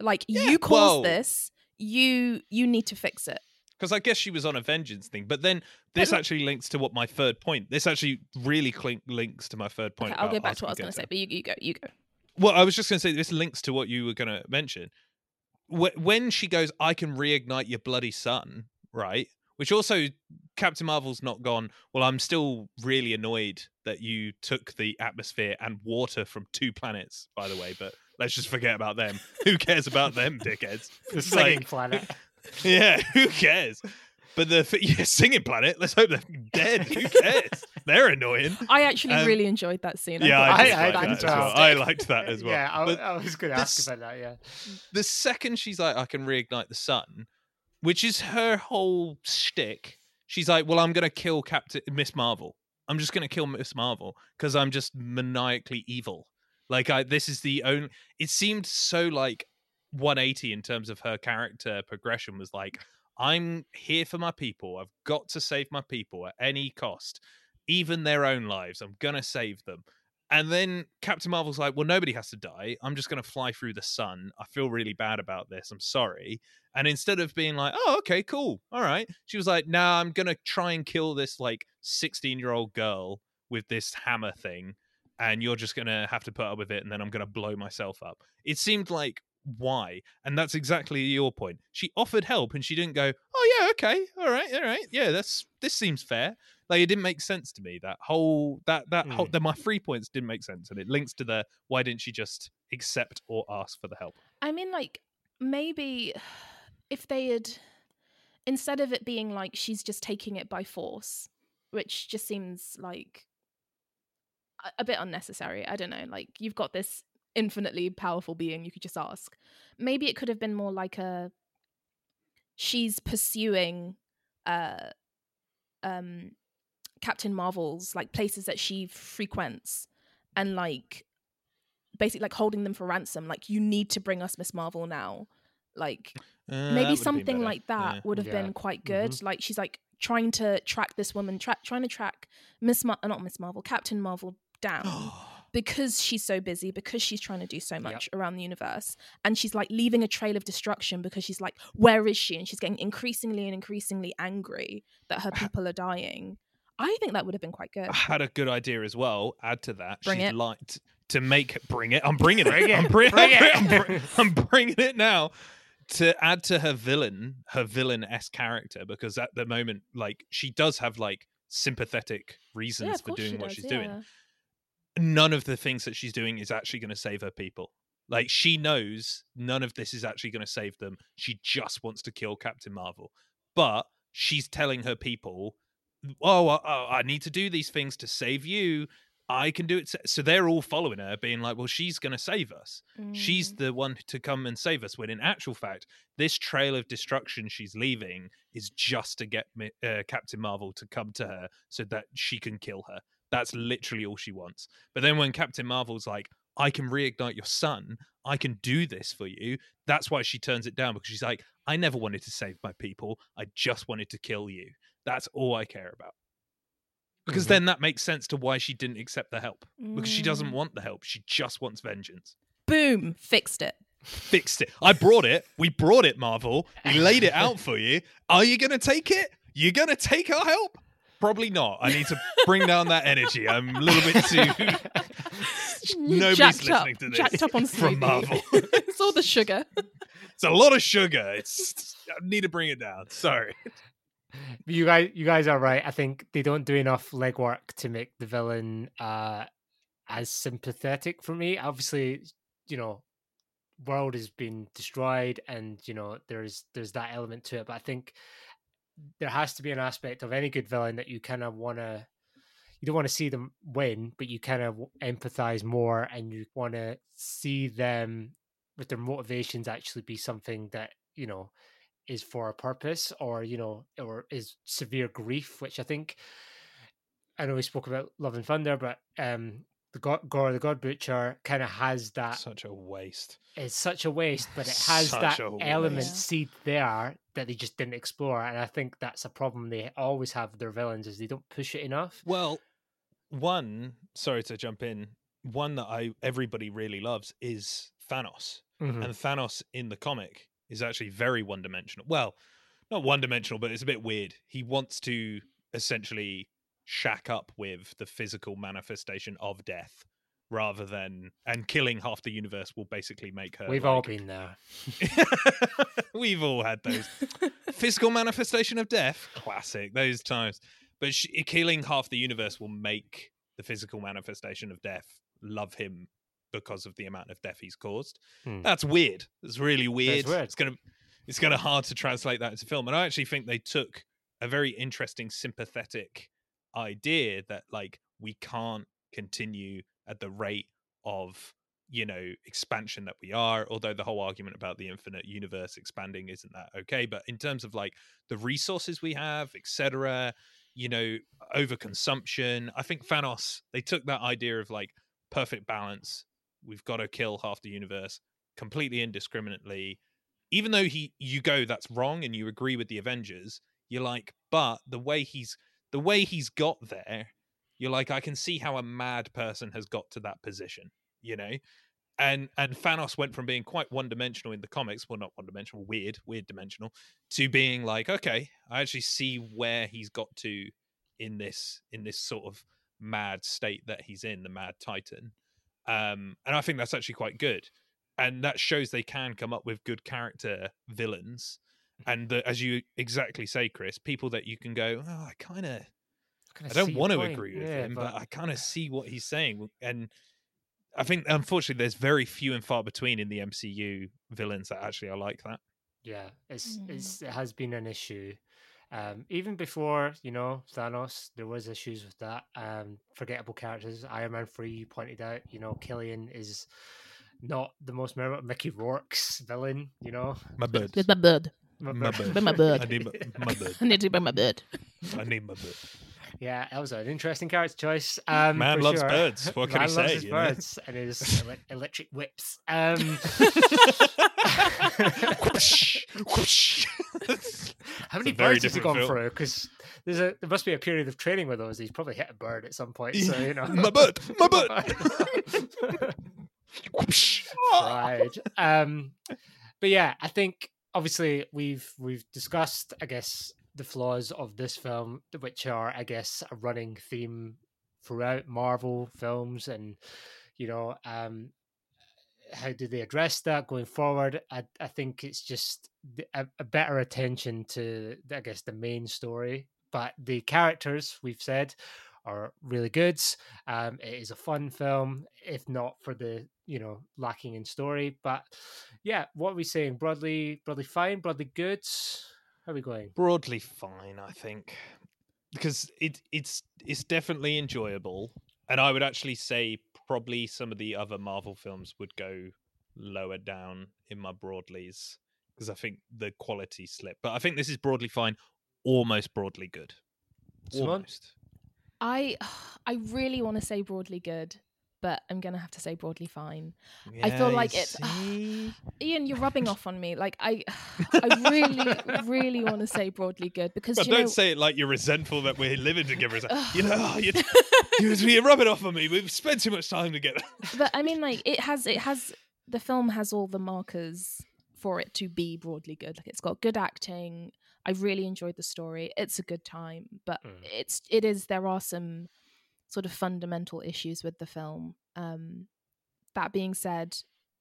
Like Yeah, you caused well- this, you you need to fix it. Because I guess she was on a vengeance thing, but then this look- actually links to what my third point. This actually really clink, links to my third point. Okay, I'll go back to what I was going to say, but you, you go, you go. Well, I was just going to say this links to what you were going to mention. When she goes, "I can reignite your bloody sun," right? Which also, Captain Marvel's not gone. Well, I'm still really annoyed that you took the atmosphere and water from two planets, by the way. But let's just forget about them. Who cares about them, [laughs] dickheads? the singing Like- planet. [laughs] Yeah, who cares? But the yeah, singing planet. Let's hope they're dead. Who cares? They're annoying. I actually Um, really enjoyed that scene. Yeah, thought I, it did was that well. I liked that as well. Yeah, I, I was going to ask about that. Yeah. the second she's like, I can reignite the sun, which is her whole shtick. She's like, well, I'm gonna kill Captain Miss Marvel. I'm just gonna kill Miss Marvel because I'm just maniacally evil. Like, I this is the only. It seemed so like 180 in terms of her character progression. Was like, I'm here for my people. I've got to save my people at any cost, even their own lives. I'm gonna save them. And then Captain Marvel's like, well, nobody has to die. I'm just going to fly through the sun. I feel really bad about this. I'm sorry. And instead of being like, oh, okay, cool. All right. She was like, nah, I'm going to try and kill this like 16 year old girl with this hammer thing. And you're just going to have to put up with it. And then I'm going to blow myself up. It seemed like, why? And that's exactly your point. She offered help and she didn't go, oh, yeah, okay. All right. All right. Yeah, that's, this seems fair like it didn't make sense to me that whole that that whole Mm. that my three points didn't make sense and it links to the why didn't she just accept or ask for the help I mean, like maybe if they had instead of it being like she's just taking it by force, which just seems like a, a bit unnecessary. I don't know. Like you've got this infinitely powerful being, you could just ask. Maybe it could have been more like a she's pursuing uh um Captain Marvel's like places that she frequents and like basically like holding them for ransom like you need to bring us Miss Marvel now like Uh, maybe something better. like that Yeah. would have Yeah. been quite good like she's like trying to track this woman tra- trying to track Miss Mar- uh, not Miss Marvel Captain Marvel down [gasps] because she's so busy because she's trying to do so much around the universe and she's like leaving a trail of destruction because she's like where is she and she's getting increasingly and increasingly angry that her [laughs] people are dying i think that would have been quite good I had a good idea as well. Add to that, Bring she'd it. like to make bring it. I'm bringing it. Bring it. I'm, bring, Bring [laughs] I'm, it. I'm, bring- I'm bringing it now. To add to her villain, her villain s character, because at the moment, like she does have like sympathetic reasons yeah, for doing she what does, she's doing. none of the things that she's doing is actually going to save her people. Like she knows none of this is actually going to save them. She just wants to kill Captain Marvel. But she's telling her people, "Oh, uh, oh, I need to do these things to save you. I can do it." So they're all following her, being like, "Well, she's going to save us. She's Mm. the one to come and save us." When in actual fact, this trail of destruction she's leaving is just to get uh, Captain Marvel to come to her so that she can kill her. That's literally all she wants. But then when Captain Marvel's like, I can reignite your son, I can do this for you, that's why she turns it down because she's like, I never wanted to save my people. I just wanted to kill you. That's all I care about. Because Mhm. then that makes sense to why she didn't accept the help. Because she doesn't Mm. want the help. She just wants vengeance. boom fixed it Fixed it. I brought it. We brought it, Marvel. We laid it out for you. Are you going to take it? You're going to take our help? Probably not. I need to bring down that energy. I'm a little bit too. [laughs] Nobody's jacked up listening to this jacked up on from. Marvel. [laughs] it's all the sugar It's a lot of sugar. It's I need to bring it down. Sorry. You guys, you guys are right. I think they don't do enough legwork to make the villain uh, as sympathetic for me. Obviously, you know, world has been destroyed, and you know, there's there's that element to it. But I think there has to be an aspect of any good villain that you kind of want to. You don't want to see them win, but you kind of empathize more, and you want to see them with their motivations actually be something that you know is for a purpose or you know or is severe grief which i think i know we spoke about love and thunder but um the god Gorr the god butcher kind of has that Such a waste. it's such a waste but it [laughs] has that element waste. seed there that they just didn't explore and i think that's a problem they always have with their villains is they don't push it enough Well, one, sorry to jump in, one that I everybody really loves is Thanos. Mhm. And Thanos in the comic is actually very one dimensional. Well, not one dimensional, but it's a bit weird. He wants to essentially shack up with the physical manifestation of death rather than and killing half the universe will basically make her we've all been there [laughs] We've all had those physical manifestation of death. Classic those times. But sh- killing half the universe will make the physical manifestation of death love him because of the amount of death he's caused. Hmm. That's weird. It's really weird. weird. It's gonna it's gonna hard to translate that into film. And I actually think they took a very interesting sympathetic idea that like we can't continue at the rate of you know expansion that we are although the whole argument about the infinite universe expanding isn't that okay but in terms of like the resources we have etc you know overconsumption i think thanos they took that idea of like perfect balance we've got to kill half the universe completely indiscriminately. Even though he you go that's wrong and you agree with the avengers you're like but the way he's the way he's got there you're like i can see how a mad person has got to that position you know? And and thanos went from being quite one dimensional in the comics well not one dimensional weird weird dimensional to being like okay i actually see where he's got to in this in this sort of mad state that he's in the mad titan um and i think that's actually quite good and that shows they can come up with good character villains and the, as you exactly say chris people that you can go oh i kind of Kinda I don't want to point. agree with Yeah, him, but, I kind of see what he's saying. And I think, unfortunately, there's very few and far between in the MCU villains that actually are like that. Yeah, it's Mm. it's it has been an issue. Um, even before you know Thanos, there was issues with that. Um, forgettable characters. Iron Man three you pointed out. You know, Killian is not the most memorable. Mickey Rourke's villain. You know, My bird. With my bird. My My bird. bird. My bird. [laughs] I need my, my bird. [laughs] I need to bring my bird. I need my bird. Yeah, that was an interesting character choice. Um, Man loves sure. birds. [laughs] What can Man he loves say, his you know? birds and his ele- electric whips. Um, Whoosh, whoosh. [laughs] how many birds has he gone film. through? Because there's a there must be a period of training with those. He's probably hit a bird at some point. So you know, My bird, my bird. [laughs] Pride. Um, but yeah, I think obviously we've we've discussed, I guess, the flaws of this film, which are, I guess, a running theme throughout Marvel films, and you know, um, how do they address that going forward? I I think it's just a, a better attention to, I guess, the main story. But the characters we've said are really good. Um, it is a fun film, if not for the you know lacking in story. But yeah, what are we saying? Broadly, broadly fine, broadly good. How are we going? broadly fine, I think, because it it's it's definitely enjoyable, and I would actually say probably some of the other Marvel films would go lower down in my broadlies because I think the quality slip. But I think this is broadly fine, almost broadly good, almost. I [sighs] I really want to say broadly good, but I'm gonna have to say broadly fine. I feel like it's- [sighs] see? Ian, you're rubbing off on me. Like I, [sighs] I really, [laughs] really want to say broadly good because But don't know, say it like you're resentful that we're living together. Like, [sighs] you know, you, you, [laughs] you're rubbing off on me. We've spent too much time together. [laughs] but I mean, like it has, it has the film has all the markers for it to be broadly good. Like it's got good acting. I really enjoyed the story. It's a good time, but Mm. it's it is there are some sort of fundamental issues with the film. Um, that being said,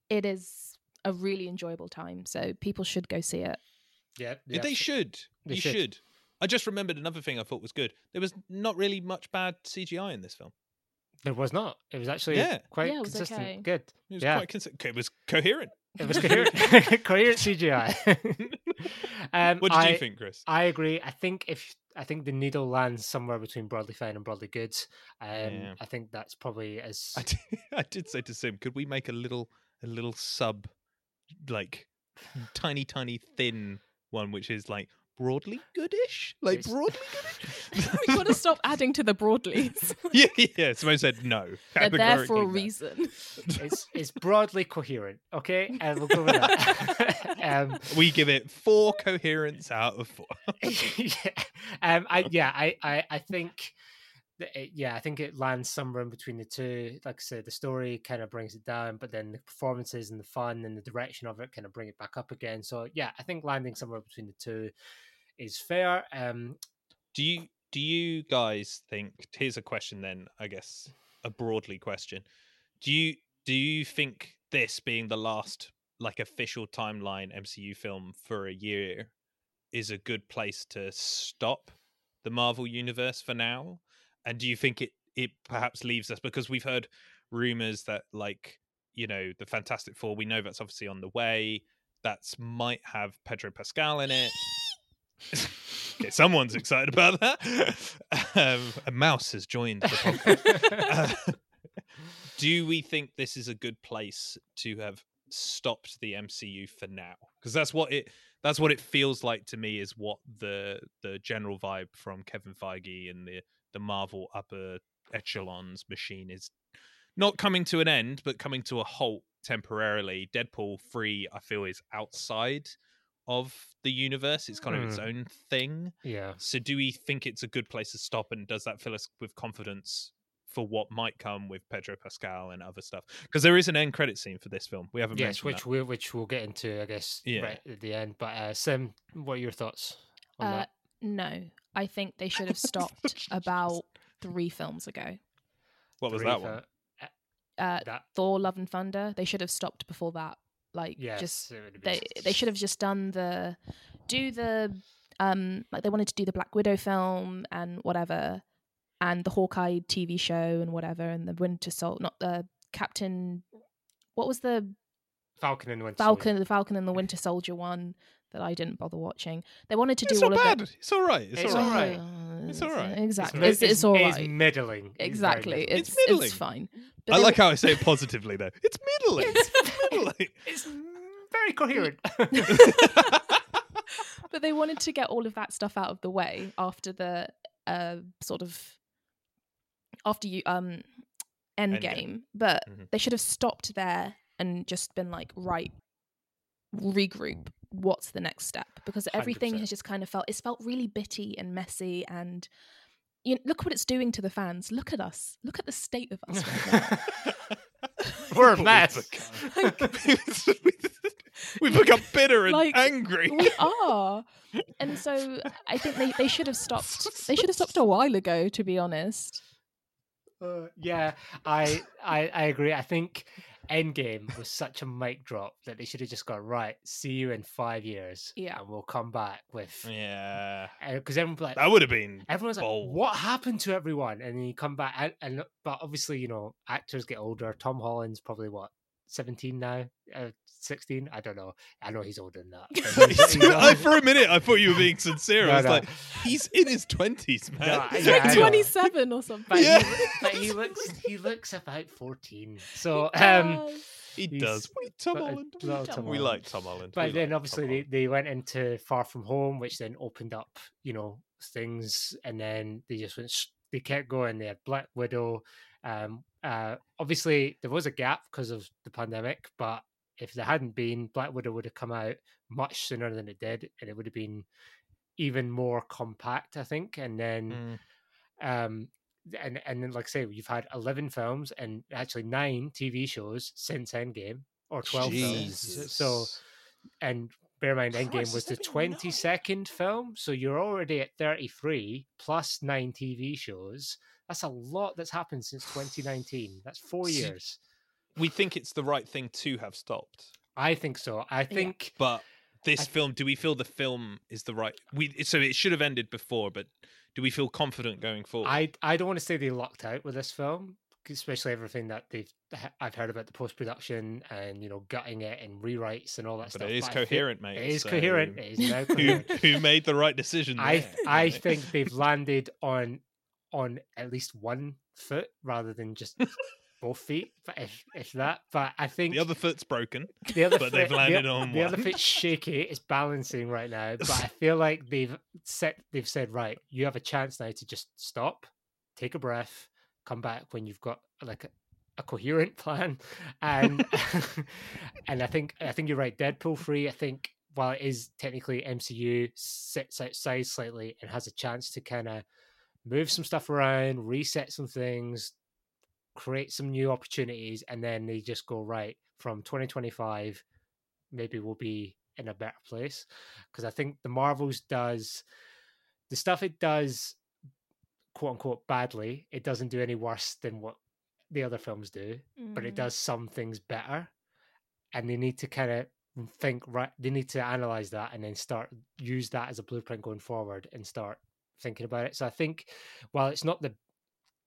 it is a really enjoyable time, so people should go see it. Yeah, they should. They you should. should. I just remembered another thing I thought was good. There was not really much bad CGI in this film. There was not. It was actually Yeah. quite Yeah, it was consistent. okay. Good. It was yeah. quite consi- It was coherent. It was [laughs] [laughs] coherent, coherent CGI. um, [laughs] What did I, you think, Chris? I agree. I think if I think the needle lands somewhere between broadly fine and broadly good. Um, Yeah. I think that's probably as I did, [laughs] I did say to Sim, could we make a little a little sub, like tiny, tiny, thin one, which is like broadly goodish, like It's- broadly We've got to stop adding to the broadleys. [laughs] yeah, yeah. Symone said no. They're there for a reason. it's it's broadly coherent. Okay, and we'll go with that. [laughs] um, We give it four coherence out of four. [laughs] yeah, um, I yeah, I I, I think. It- Yeah, I think it lands somewhere in between the two. Like I said, the story kind of brings it down, but then the performances and the fun and the direction of it kind of bring it back up again. So yeah, I think landing somewhere between the two is fair. Um, Do you do you guys think? Here's a question then. I guess a broadly question. Do you do you think this being the last like official timeline MCU film for a year is a good place to stop the Marvel universe for now? And do you think it it perhaps leaves us because we've heard rumors that like you know the Fantastic Four we know that's obviously on the way. That's might have Pedro Pascal in it. [laughs] okay, someone's excited about that. [laughs] Um, a mouse has joined the podcast. Uh, [laughs] do we think this is a good place to have stopped the MCU for now? Because that's what it that's what it feels like to me. Is what the the general vibe from Kevin Feige and the the Marvel upper echelons machine is not coming to an end, but coming to a halt temporarily. Deadpool three, I feel, is outside of the universe. It's kind of its Hmm. own thing. yeah, So, do we think it's a good place to stop? And does that fill us with confidence for what might come with Pedro Pascal and other stuff? Because there is an end credit scene for this film. We haven't yes, mentioned which that. we which we'll get into, I guess, Yeah. right at the end. But uh, Sim, what are your thoughts on Uh, that? No, I think they should have [laughs] stopped about three films ago. What was Three that one? Uh, That Thor: Love and Thunder. They should have stopped before that. Like, yes, just it would have been they they should have just done the do the um like they wanted to do the Black Widow film and whatever, and the Hawkeye TV show and whatever, and the Winter Soldier, not the Captain. What was the Falcon and Winter Falcon? Soldier. The Falcon and the Winter Soldier one that I didn't bother watching. They wanted to It's do all not of bad. it. It's all right. It's, It's all all right. right. It's all right. Exactly. mi- It's, it's, all It's middling. Exactly. middling. It's It's it's, middling. fine. I like w- how I [laughs] say it positively, though. It's middling. It's middling. [laughs] It's very coherent. [laughs] but they wanted to get all of that stuff out of the way after the uh sort of after you um end Endgame. game but Mhm. they should have stopped there and just been like right regroup what's the next step because everything 100%. has just kind of felt it's felt really bitty and messy and you look what it's doing to the fans look at us look at the state of us right [laughs] We're a What we've mess. become. [laughs] [laughs] We've become bitter and Like, angry. we are and so i think they, they should have stopped they should have stopped a while ago to be honest Uh, yeah, I, I I agree. I think Endgame was such a mic drop that they should have just gone right. See you in five years. Yeah. and we'll come back with yeah, [laughs] eh, because everyone like that would have been. everyone's like, bold. what happened to everyone? And then you come back and, and but obviously you know actors get older. Tom Holland's probably what seventeen now, uh, sixteen. I don't know. I know he's older than that. [laughs] he's- he's I, for a minute, I thought you were being [laughs] sincere. No, I was no. like, he's in his twenties, man. No, He's yeah, like 27 or something but, Yeah. he, [laughs] but he looks he looks about fourteen. So um. Uh, he does. We Tom but, uh, Holland. We, Tom we Holland. like Tom Holland. But We then like obviously they, they went into Far From Home, which then opened up, you know, things, and then they just went. s- They kept going. They had Black Widow. Um, uh, obviously there was a gap because of the pandemic, but if there hadn't been, Black Widow would have come out much sooner than it did, and it would have been even more compact, I think. And then, Mm. um, and and then like I say, you've had eleven films and actually nine TV shows since Endgame, or twelve films. So and bear in mind, Christ, Endgame has was the there been twenty second film, so you're already at thirty three plus nine TV shows. That's a lot that's happened since 2019. That's four years. we think it's the right thing to have stopped, I think so. I think but this I- film do we feel the film is the right we so it should have ended before but do we feel confident going forward I I don't want to say they lucked out with this film, especially everything that they've I've heard about the post production and you know gutting it and rewrites and all that stuff. but stuff. it is I feel- coherent mate It is so coherent. It is now [laughs] who, coherent. who made the right decision I there, I know? think they've [laughs] landed on on at least one foot rather than just both feet, but if if that. But I think the other foot's broken the other [laughs] but foot, they've the- landed on one. the other foot's shaky. It's balancing right now, but I feel like they've set they've said right. You have a chance now to just stop, take a breath, come back when you've got like a, a coherent [laughs] plan, and [laughs] and I think I think you're right. Deadpool three. I think while it is technically MCU, sits outside slightly and has a chance to kind of move some stuff around, reset some things, create some new opportunities, and then they just go right from 2025. Maybe we'll be in a better place because I think the Marvels does the stuff it does, quote unquote, badly. It doesn't do any worse than what the other films do, but it Mm. does some things better, and they need to kind of think right. They need to analyze that and then start use that as a blueprint going forward and start thinking about it. So I think while it's not the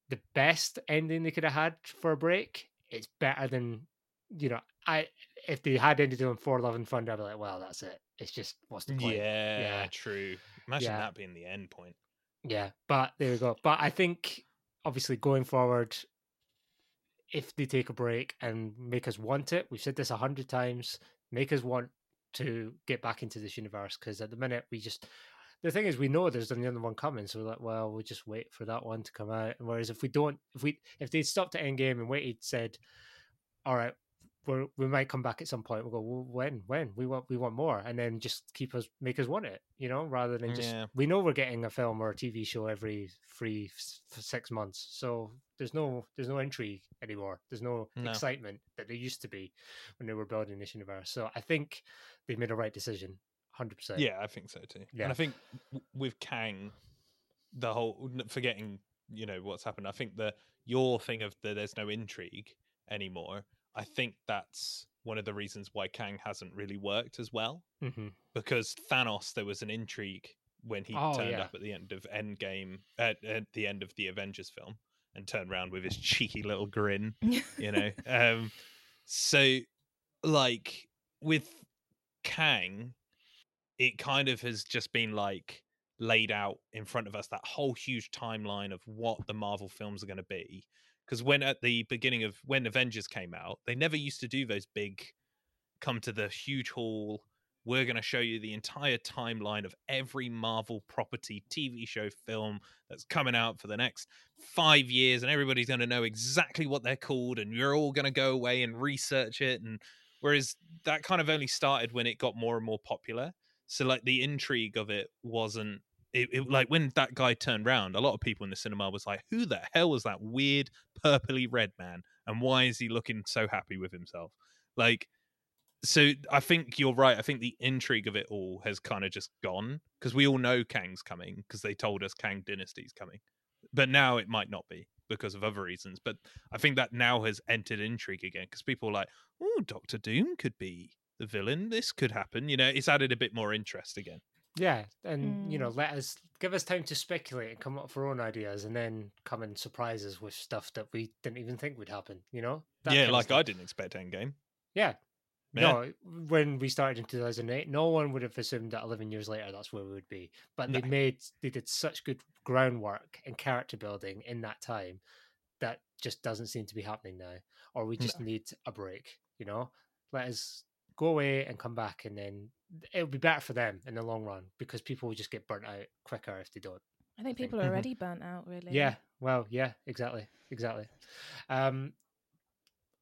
the best ending they could have had for a break, it's better than you know. I if they had ended on Thor love and thunder, I'd be like, well, that's it. It's just what's the point? yeah, Yeah. true imagine Yeah. that being the end point Yeah, but there we go. But I think obviously going forward, if they take a break and make us want it, we've said this a hundred times, make us want to get back into this universe because at the minute we just the thing is we know there's another one coming, so we're like, well, we'll just wait for that one to come out. Whereas if we don't, if we if they stopped at Endgame and waited, said, all right, we're, we might come back at some point. We'll go, well, when, when we want, we want more, and then just keep us, make us want it, you know, rather than just Yeah. we know we're getting a film or a TV show every three, six months, so there's no, there's no intrigue anymore. There's no, No. excitement that there used to be when they were building this universe. So I think they've made a right decision, hundred percent. Yeah, I think so too. Yeah. And I think with Kang, the whole forgetting, you know, what's happened. I think the your thing of the there's no intrigue anymore. I think that's one of the reasons why Kang hasn't really worked as well hmm because Thanos there was an intrigue when he Oh, turned yeah. up at the end of Endgame at, at the end of the Avengers film and turned around with his [laughs] cheeky little grin [laughs] you know um so like with kang it kind of has just been like laid out in front of us that whole huge timeline of what the marvel films are going to be because when at the beginning of when avengers came out they never used to do those big come to the huge hall we're going to show you the entire timeline of every marvel property tv show film that's coming out for the next five years and everybody's going to know exactly what they're called and you're all going to go away and research it and whereas that kind of only started when it got more and more popular. So like the intrigue of it wasn't it, it like when that guy turned round a lot of people in the cinema was like who the hell was that weird purpley red man and why is he looking so happy with himself like so I think you're right. I think the intrigue of it all has kind of just gone because we all know Kang's coming because they told us Kang Dynasty's coming, but now it might not be because of other reasons. But I think that now has entered intrigue again because people are like, oh, Doctor Doom could be the villain. This could happen. You know, it's added a bit more interest again. Yeah, and you know, Mm. let us give us time to speculate and come up with our own ideas, and then come and surprise us with stuff that we didn't even think would happen. You know? That yeah, like. I didn't expect Endgame. Yeah. Yeah. No, when we started in 2008, no one would have assumed that 11 years later that's where we would be. But they made, they did such good groundwork and character building in that time that just doesn't seem to be happening now. Or we just need a break, you know? Let us go away and come back, and then it'll be better for them in the long run because people will just get burnt out quicker if they don't. I think think- people are Mhm. already burnt out, really. Yeah, well, yeah, exactly, exactly. Um,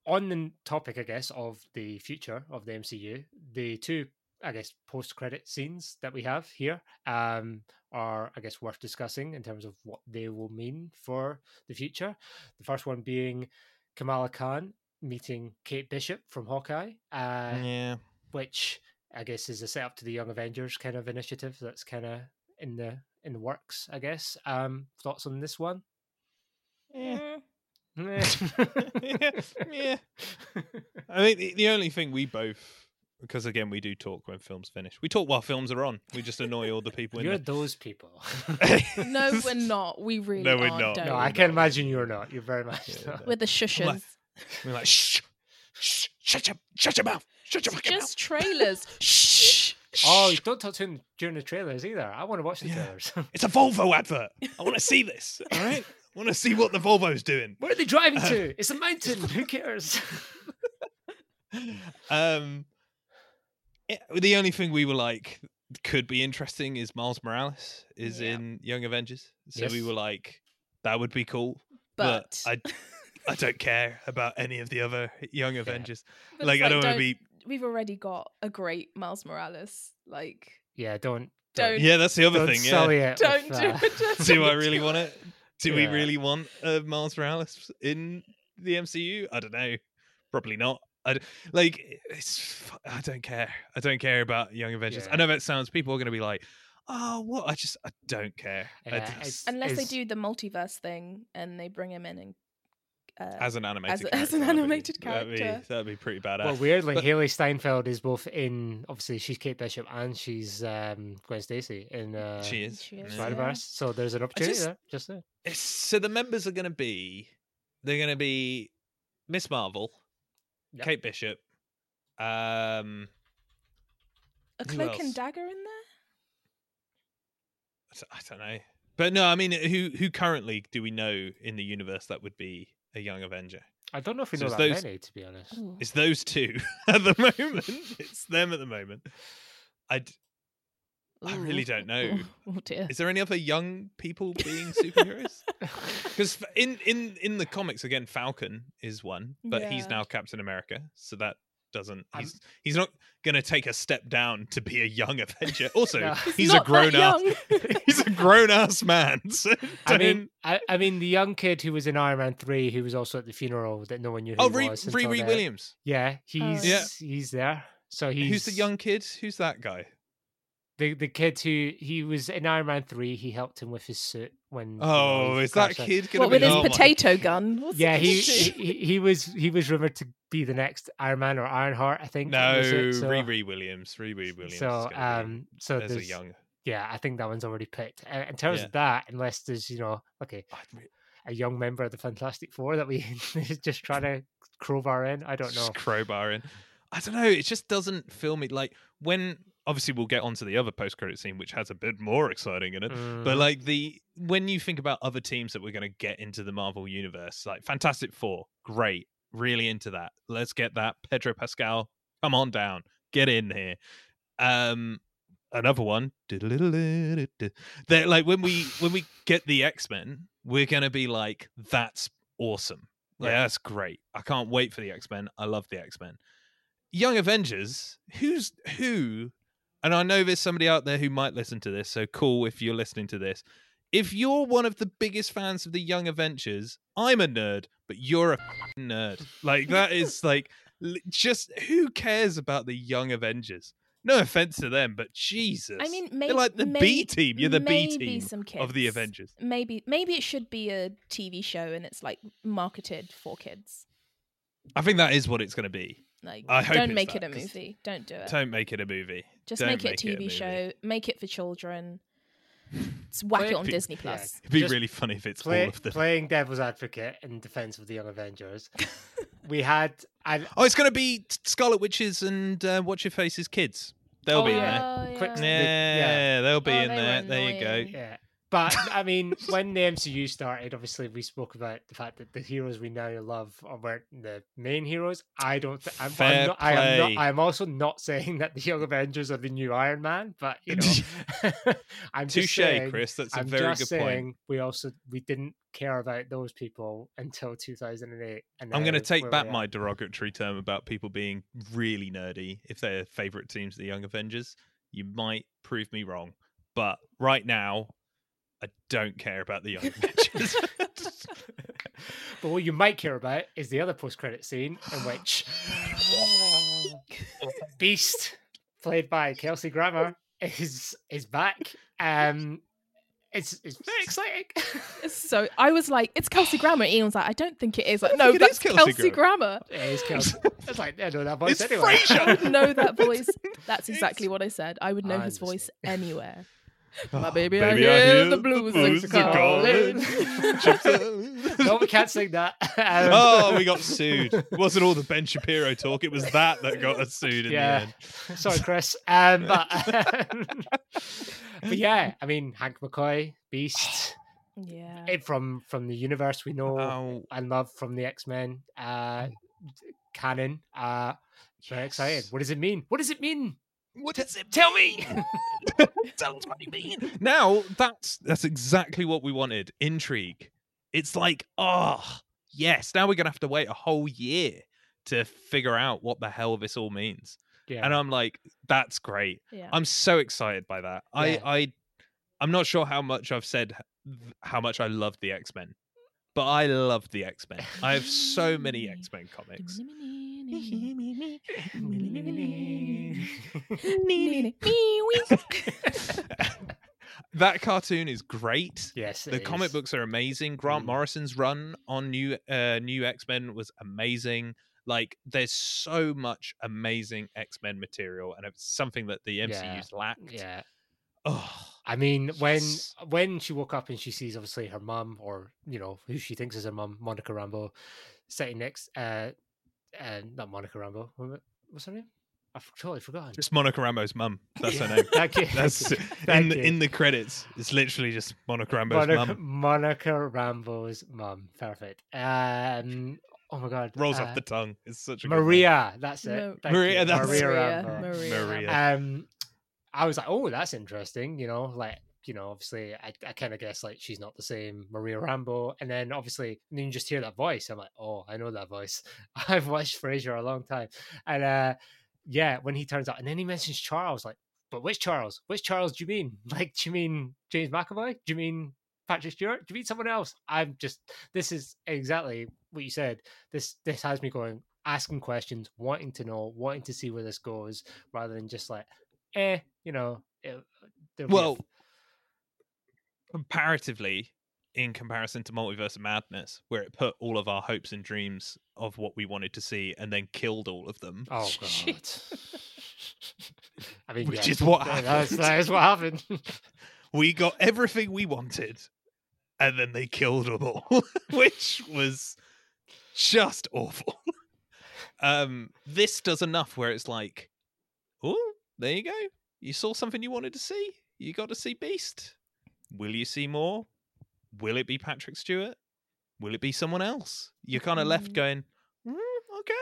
on the topic, I guess, of the future of the MCU, the two, I guess, post-credit scenes that we have here um, are, I guess, worth discussing in terms of what they will mean for the future. The first one being Kamala Khan meeting Kate Bishop from Hawkeye, uh, yeah. which I guess is a setup to the Young Avengers kind of initiative that's kind of in the in the works. I guess. Um, thoughts on this one? Mm, [laughs] [laughs] yeah, yeah. I think the, the only thing we both because again, we do talk when films finish. We talk while films are on. We just annoy all the people in You're there. those people. [laughs] No, we're not. We really No, we're aren't, not. Dave. no, I can not imagine you're not. You're very much Yeah, not. We're the shushers. like- We're like, shh, shh, shut your, shut your mouth, shut your It's fucking just trailers. [laughs] Shh. Oh, you don't talk to him during the trailers either. I want to watch the Yeah. trailers. It's a Volvo advert. I want to see [laughs] this. All right, I want to see what the Volvo's doing. Where are they driving to? [laughs] It's a mountain. Who cares? Um, it- the only thing we were like could be interesting is Miles Morales is Yeah. in Young Avengers, so we were like, that would be cool. But, I, I don't care about any of the other Young Avengers. but like, it's I don't want don't- to be. We've already got a great Miles Morales. Like, yeah, don't. don't Yeah, that's the other don't thing. Yeah. sully it don't do it. Just Do I really want it? Do we really want uh, Miles Morales in the MCU? I don't know. Probably not. I d- like it's. I don't care. I don't care about Young Avengers. I know that sounds. People are going to be like, "Oh, what?" I just. I don't care. I Yeah, just- it's- Unless they do the multiverse thing and they bring him in and uh, as an animated, as an character, that'd be- animated that'd be, character. that'd be pretty badass. Well, weirdly, But- Hailee Steinfeld is both in. Obviously, she's Kate Bishop and she's um, Gwen Stacy in uh, she is. She is, yeah. Spider Verse. So there's an opportunity just- there. Just there. So the members are going to be. They're going to be Miss Marvel, Yep. Kate Bishop, um, a cloak and dagger in there. I don't know. But no, I mean, who who currently do we know in the universe that would be a young Avenger? I don't know if we So know that those- many, to be honest. It's those two [laughs] at the moment. It's them at the moment. I d- I really don't know. [laughs] Oh dear. Is there any other young people being superheroes? [laughs] Because in in in the comics, again, Falcon is one, but he's now Captain America, so that doesn't. I'm- He's he's not going to take a step down to be a young Avenger. [laughs] Also, No. he's Not a grown up. He's a grown [laughs] ass man. [laughs] So I mean, I, I mean, the young kid who was in Iron Man three, who was also at the funeral that no one knew who oh, he Ree, was. Ree, until Ree. Williams. Yeah, oh. he's Yeah. he's there. So he's Who's the young kid? Who's that guy? The the kid who he was in Iron Man three. He helped him with his suit when. you know, Oh, he is that crashed kid gonna What with his oh my- potato gun? What's Yeah, he, he he he was he was rumored to be the next Iron Man or Ironheart. I think. in No, the suit, so, Riri Williams. Riri Williams. So is gonna be- um, so there's a young. yeah, I think that one's already picked. Uh, in terms Yeah. of that, unless there's you know okay a young member of the Fantastic Four that we [laughs] is just trying to crowbar in. I don't know. just crowbar in. I don't know. It just doesn't feel me like when. Obviously, we'll get onto the other post-credit scene, which has a bit more exciting in it. But Mhm. like the when you think about other teams that we're going to get into the Marvel universe, like Fantastic Four, great, really into that. Let's get that. Pedro Pascal, come on down, get in here. Um, another one. [laughs] That like when we when we get the X Men, we're gonna be like, that's awesome. Like, Yeah. that's great. I can't wait for the X Men. I love the X Men. Young Avengers. Who's who? And I know there's somebody out there who might listen to this. So cool if you're listening to this. If you're one of the biggest fans of the Young Avengers, I'm a nerd, but you're a nerd. Like that is [laughs] like just who cares about the Young Avengers? No offense to them, but Jesus. I mean, may- they're like the B team. You're the B team some of the. Avengers. Maybe maybe it should be a TV show and it's like marketed for kids. I think that is what it's going to be. Like, I hope don't make that, it a movie. Don't do it. Don't make it a movie. Just Don't make it a TV movie. show. Make it for children. [laughs] Just whack it on Be- Disney yeah. Plus. It'd be Just really funny if it's Play, all of them. playing devil's advocate in defense of the Young Avengers. [laughs] we had I, Oh, it's going to be Scarlet Witches and uh, Watch Your Face's kids. They'll Oh, be yeah. in Oh, Quick- there. yeah. Yeah, they'll be Oh, in they there. There you go. Yeah. But [laughs] I mean, when the MCU started, obviously we spoke about the fact that the heroes we now love weren't the main heroes. I don't. Th- I'm, Fair I'm not, I am not. I'm also not saying that the Young Avengers are the new Iron Man. But you know, [laughs] [laughs] I'm just Touche, Chris. That's a I'm very good saying point. we also we didn't care about those people until 2008. And I'm going to take back my derogatory term about people being really nerdy if they're favorite teams the Young Avengers. You might prove me wrong, but right now, I don't care about the Young Avengers. [laughs] but what you might care about is the other post-credit scene in which [laughs] Beast, played by Kelsey Grammer, is is back. Um, it's it's very exciting. [laughs] It's so I was like, it's Kelsey Grammer. Ian was like, I don't think it is. Like, no, think it is that's Kelsey Kelsey, Grammer. it is Kelsey. It's like I know that voice It's anyway. Frasier. I would know that voice. That's exactly what I said. I would know I his voice anywhere. My Oh, baby, I hear the blues are calling. no, we can't sing that. [laughs] Um, oh, we got sued. It wasn't all the Ben Shapiro talk. It was that that got us sued in yeah. the end. [laughs] Sorry, Chris. Um, [laughs] but, but yeah, I mean, Hank McCoy, Beast, Yeah. it from from the universe we know Oh, and love from the X Men uh, canon. Uh, very excited. What does it mean? What does it mean? What does it Tell me. [laughs] Tell us what you mean. Now that's that's exactly what we wanted. Intrigue. It's like, oh yes. Now we're gonna have to wait a whole year to figure out what the hell this all means. yeah. And I'm like, that's great. yeah. I'm so excited by that. I Yeah. I I'm not sure how much I've said how much I love the X Men, but I love the X Men. I have so many [laughs] X Men comics. that cartoon is great. yes. The it comic is. books are amazing. Grant Mm. Morrison's run on new uh new X-Men was amazing. Like there's so much amazing X-Men material and it's something that the MCU's lacked. Yeah. Oh, I mean, when Yes. when she woke up and she sees obviously her mum, or you know who she thinks is her mum, Monica Rambeau, sitting next, uh, uh not Monica Rambeau. What's her name? I've totally forgotten. just Monica Rambeau's mum. That's her name. Thank you. [laughs] That's thank in thank the, you. in the credits. It's literally just Monica Rambeau's Monica, mum Monica Rambeau's mum. Perfect. Um. Oh my god. rolls uh, off the tongue. It's such a good. Maria. That's it. No. Maria, you, that's- Maria Maria, Rambeau. Maria. Maria. um i was like oh that's interesting you know like you know obviously i, I kind of guess like she's not the same maria rambeau and then obviously and then you just hear that voice i'm like oh i know that voice. [laughs] I've watched frasier a long time and uh yeah when he turns out and then he mentions charles like but which charles? Which charles do you mean? [laughs] Like do you mean james mcavoy? Do you mean patrick stewart? Do you mean someone else? I'm just this is exactly what you said. This this has me going asking questions wanting to know wanting to see where this goes rather than just like eh, you know. It, a Well, comparatively, in comparison to Multiverse of Madness, where it put all of our hopes and dreams of what we wanted to see and then killed all of them. oh [laughs] god. Shit. I mean, Which yeah, is what That's, happened. that is what happened. [laughs] we got everything we wanted and then they killed them all [laughs] which was just awful um this does enough where it's like oh there you go you saw something you wanted to see you got to see beast will you see more will it be patrick stewart will it be someone else you're kind of left Mm. going mm, okay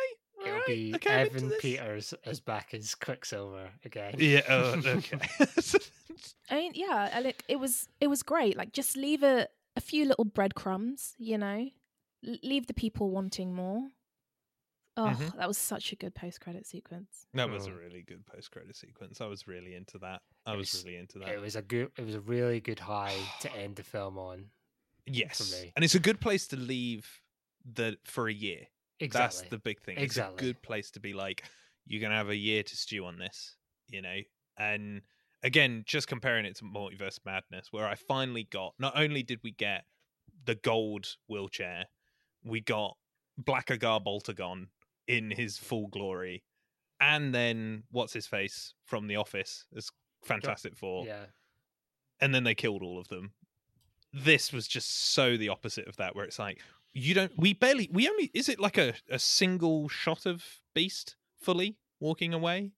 It'll right, be okay, I'm Evan. Peters as back as Quicksilver again. yeah uh, [laughs] okay [laughs] I mean, yeah, I like it was it was great. Like just leave a a few little breadcrumbs, you know, L- leave the people wanting more. Oh, Mhm. that was such a good post credit sequence. that was a Oh. really good post-credit sequence i was really into that i was was- really into that It was a good. It was a really good high to [sighs] end the film on. Yes, me. and it's a good place to leave the for a year. Exactly. That's the big thing. Exactly. It's a good place to be like, you're gonna have a year to stew on this, you know. And again, just comparing it to Multiverse Madness, where I finally got. Not only did we get the gold wheelchair, we got Blackagar Boltagon in his full glory, and then what's his face from The Office as Fantastic Four Yeah. and then they killed all of them. This was just so the opposite of that, where it's like you don't. We barely. We only. Is it like a a single shot of Beast fully walking away?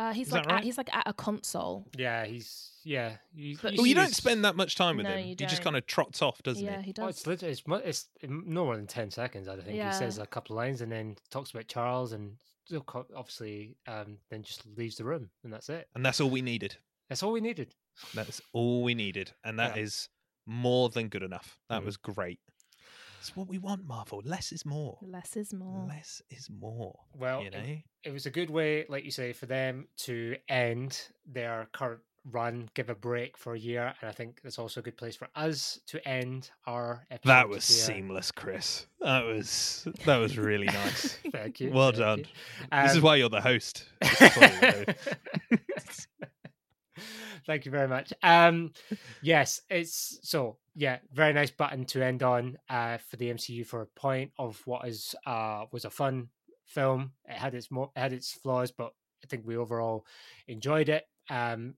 Uh, he's Is like that right? at, he's like at a console. Yeah. He's yeah. You, But- Well, you don't his- spend that much time with No, him. you He just don't. kind of trots off, doesn't yeah, he? he Oh, does. it's literally it's, mu- it's no more than ten seconds. I think he says a couple of lines and then talks about Charles and still co- obviously um, then just leaves the room and that's it. And that's all we needed. That's all we needed. That's all we needed, and that Yeah. is more than good enough. That Mm. was great. It's what we want, Marvel. Less is more. Less is more. Less is more. Well, you it- know. It was a good way, like you say, for them to end their current run, give a break for a year, and I think it's also a good place for us to end our episode. That was here. seamless, Chris. That was that was really nice. [laughs] Thank you. Well thank done. you. this is Um, why you're the host. This is why you're the [laughs] host. Thank you very much. Um, yes, it's so yeah, very nice button to end on uh, for the MCU for a point of what is uh was a fun film. It had its mo- it had its flaws, but I think we overall enjoyed it. Um,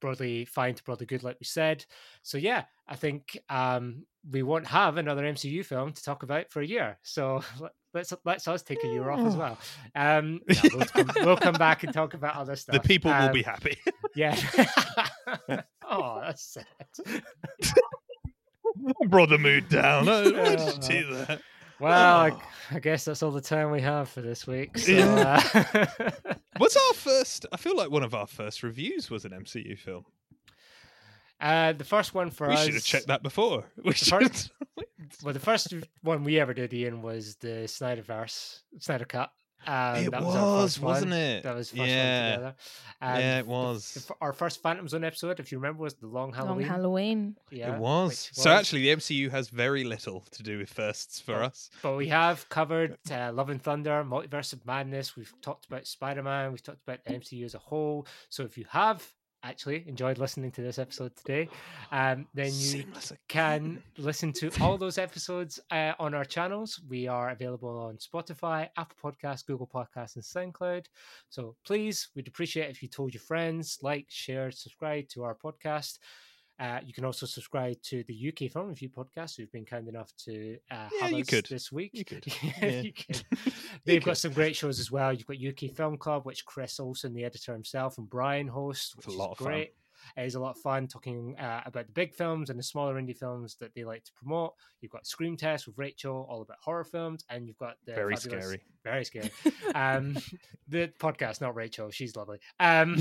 broadly fine to broadly good, like we said. So yeah, I think um we won't have another MCU film to talk about for a year. So [laughs] let's let's us take a year off as well. Um, [laughs] no, we'll, come, we'll, come, back and talk about other stuff. The people um, will be happy. yeah. [laughs] [laughs] oh, that's sad. Brought the mood down. Why did you do Uh, that? Well, Oh. I, I guess that's all the time we have for this week. So, Yeah. uh, What's our first? I feel like one of our first reviews was an MCU film. uh, the first one for we us. We should have checked that before. We the should. first- Well, the first one we ever did, Ian, was the Snyderverse, Snyder Cut. Um, It that was, our was, first wasn't one. it? That was the first Yeah. one together. Um, Yeah, it was. the f- our first Fantom Zone episode, if you remember, was the Long Halloween. Long Halloween. Halloween. yeah, it was. which So actually, the MCU has very little to do with firsts for Oh. us. But we have covered uh, Love and Thunder, Multiverse of Madness. We've talked about Spider Man. We've talked about the MCU as a whole. So if you have actually enjoyed listening to this episode today, um, then you Seamless can listen to all those episodes uh, on our channels. We are available on Spotify, Apple Podcasts, Google Podcasts, and SoundCloud. So please, we'd appreciate if you told your friends, like, share, subscribe to our podcast. Uh, you can also subscribe to the UK Film Review podcast, who've been kind enough to uh, Yeah, have you us could. this week. You could. [laughs] Yeah, you could. [laughs] You They've could. got some great shows as well. You've got UK Film Club, which Chris Olsen, the editor himself, and Brian host, which It's a is lot of fun. It is a lot of fun talking uh, about the big films and the smaller indie films that they like to promote. You've got Scream Test with Rachel, all about horror films, and you've got the Very fabulous- scary. very scary. [laughs] Um, the podcast, not Rachel, she's lovely. Um,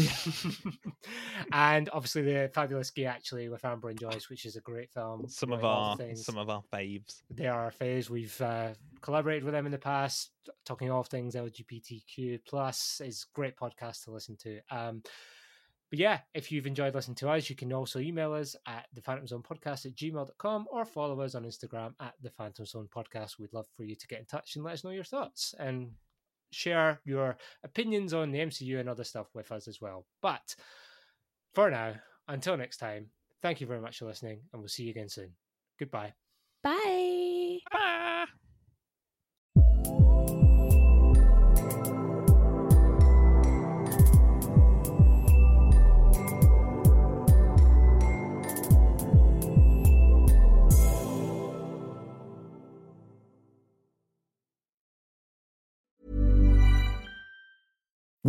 [laughs] and obviously the fabulous Gay actually with Amber and Joyce, which is a great film. Some of our things some of our faves. they are our faves. We've uh, collaborated with them in the past, talking all things LGBTQ plus. is great podcast to listen to. Um, but yeah, if you've enjoyed listening to us, you can also email us at the Fantom Zone Podcast at gmail.com or follow us on Instagram at the Fantom Zone Podcast. We'd love for you to get in touch and let us know your thoughts and share your opinions on the MCU and other stuff with us as well. But for now, until next time, thank you very much for listening and we'll see you again soon. Goodbye. Bye.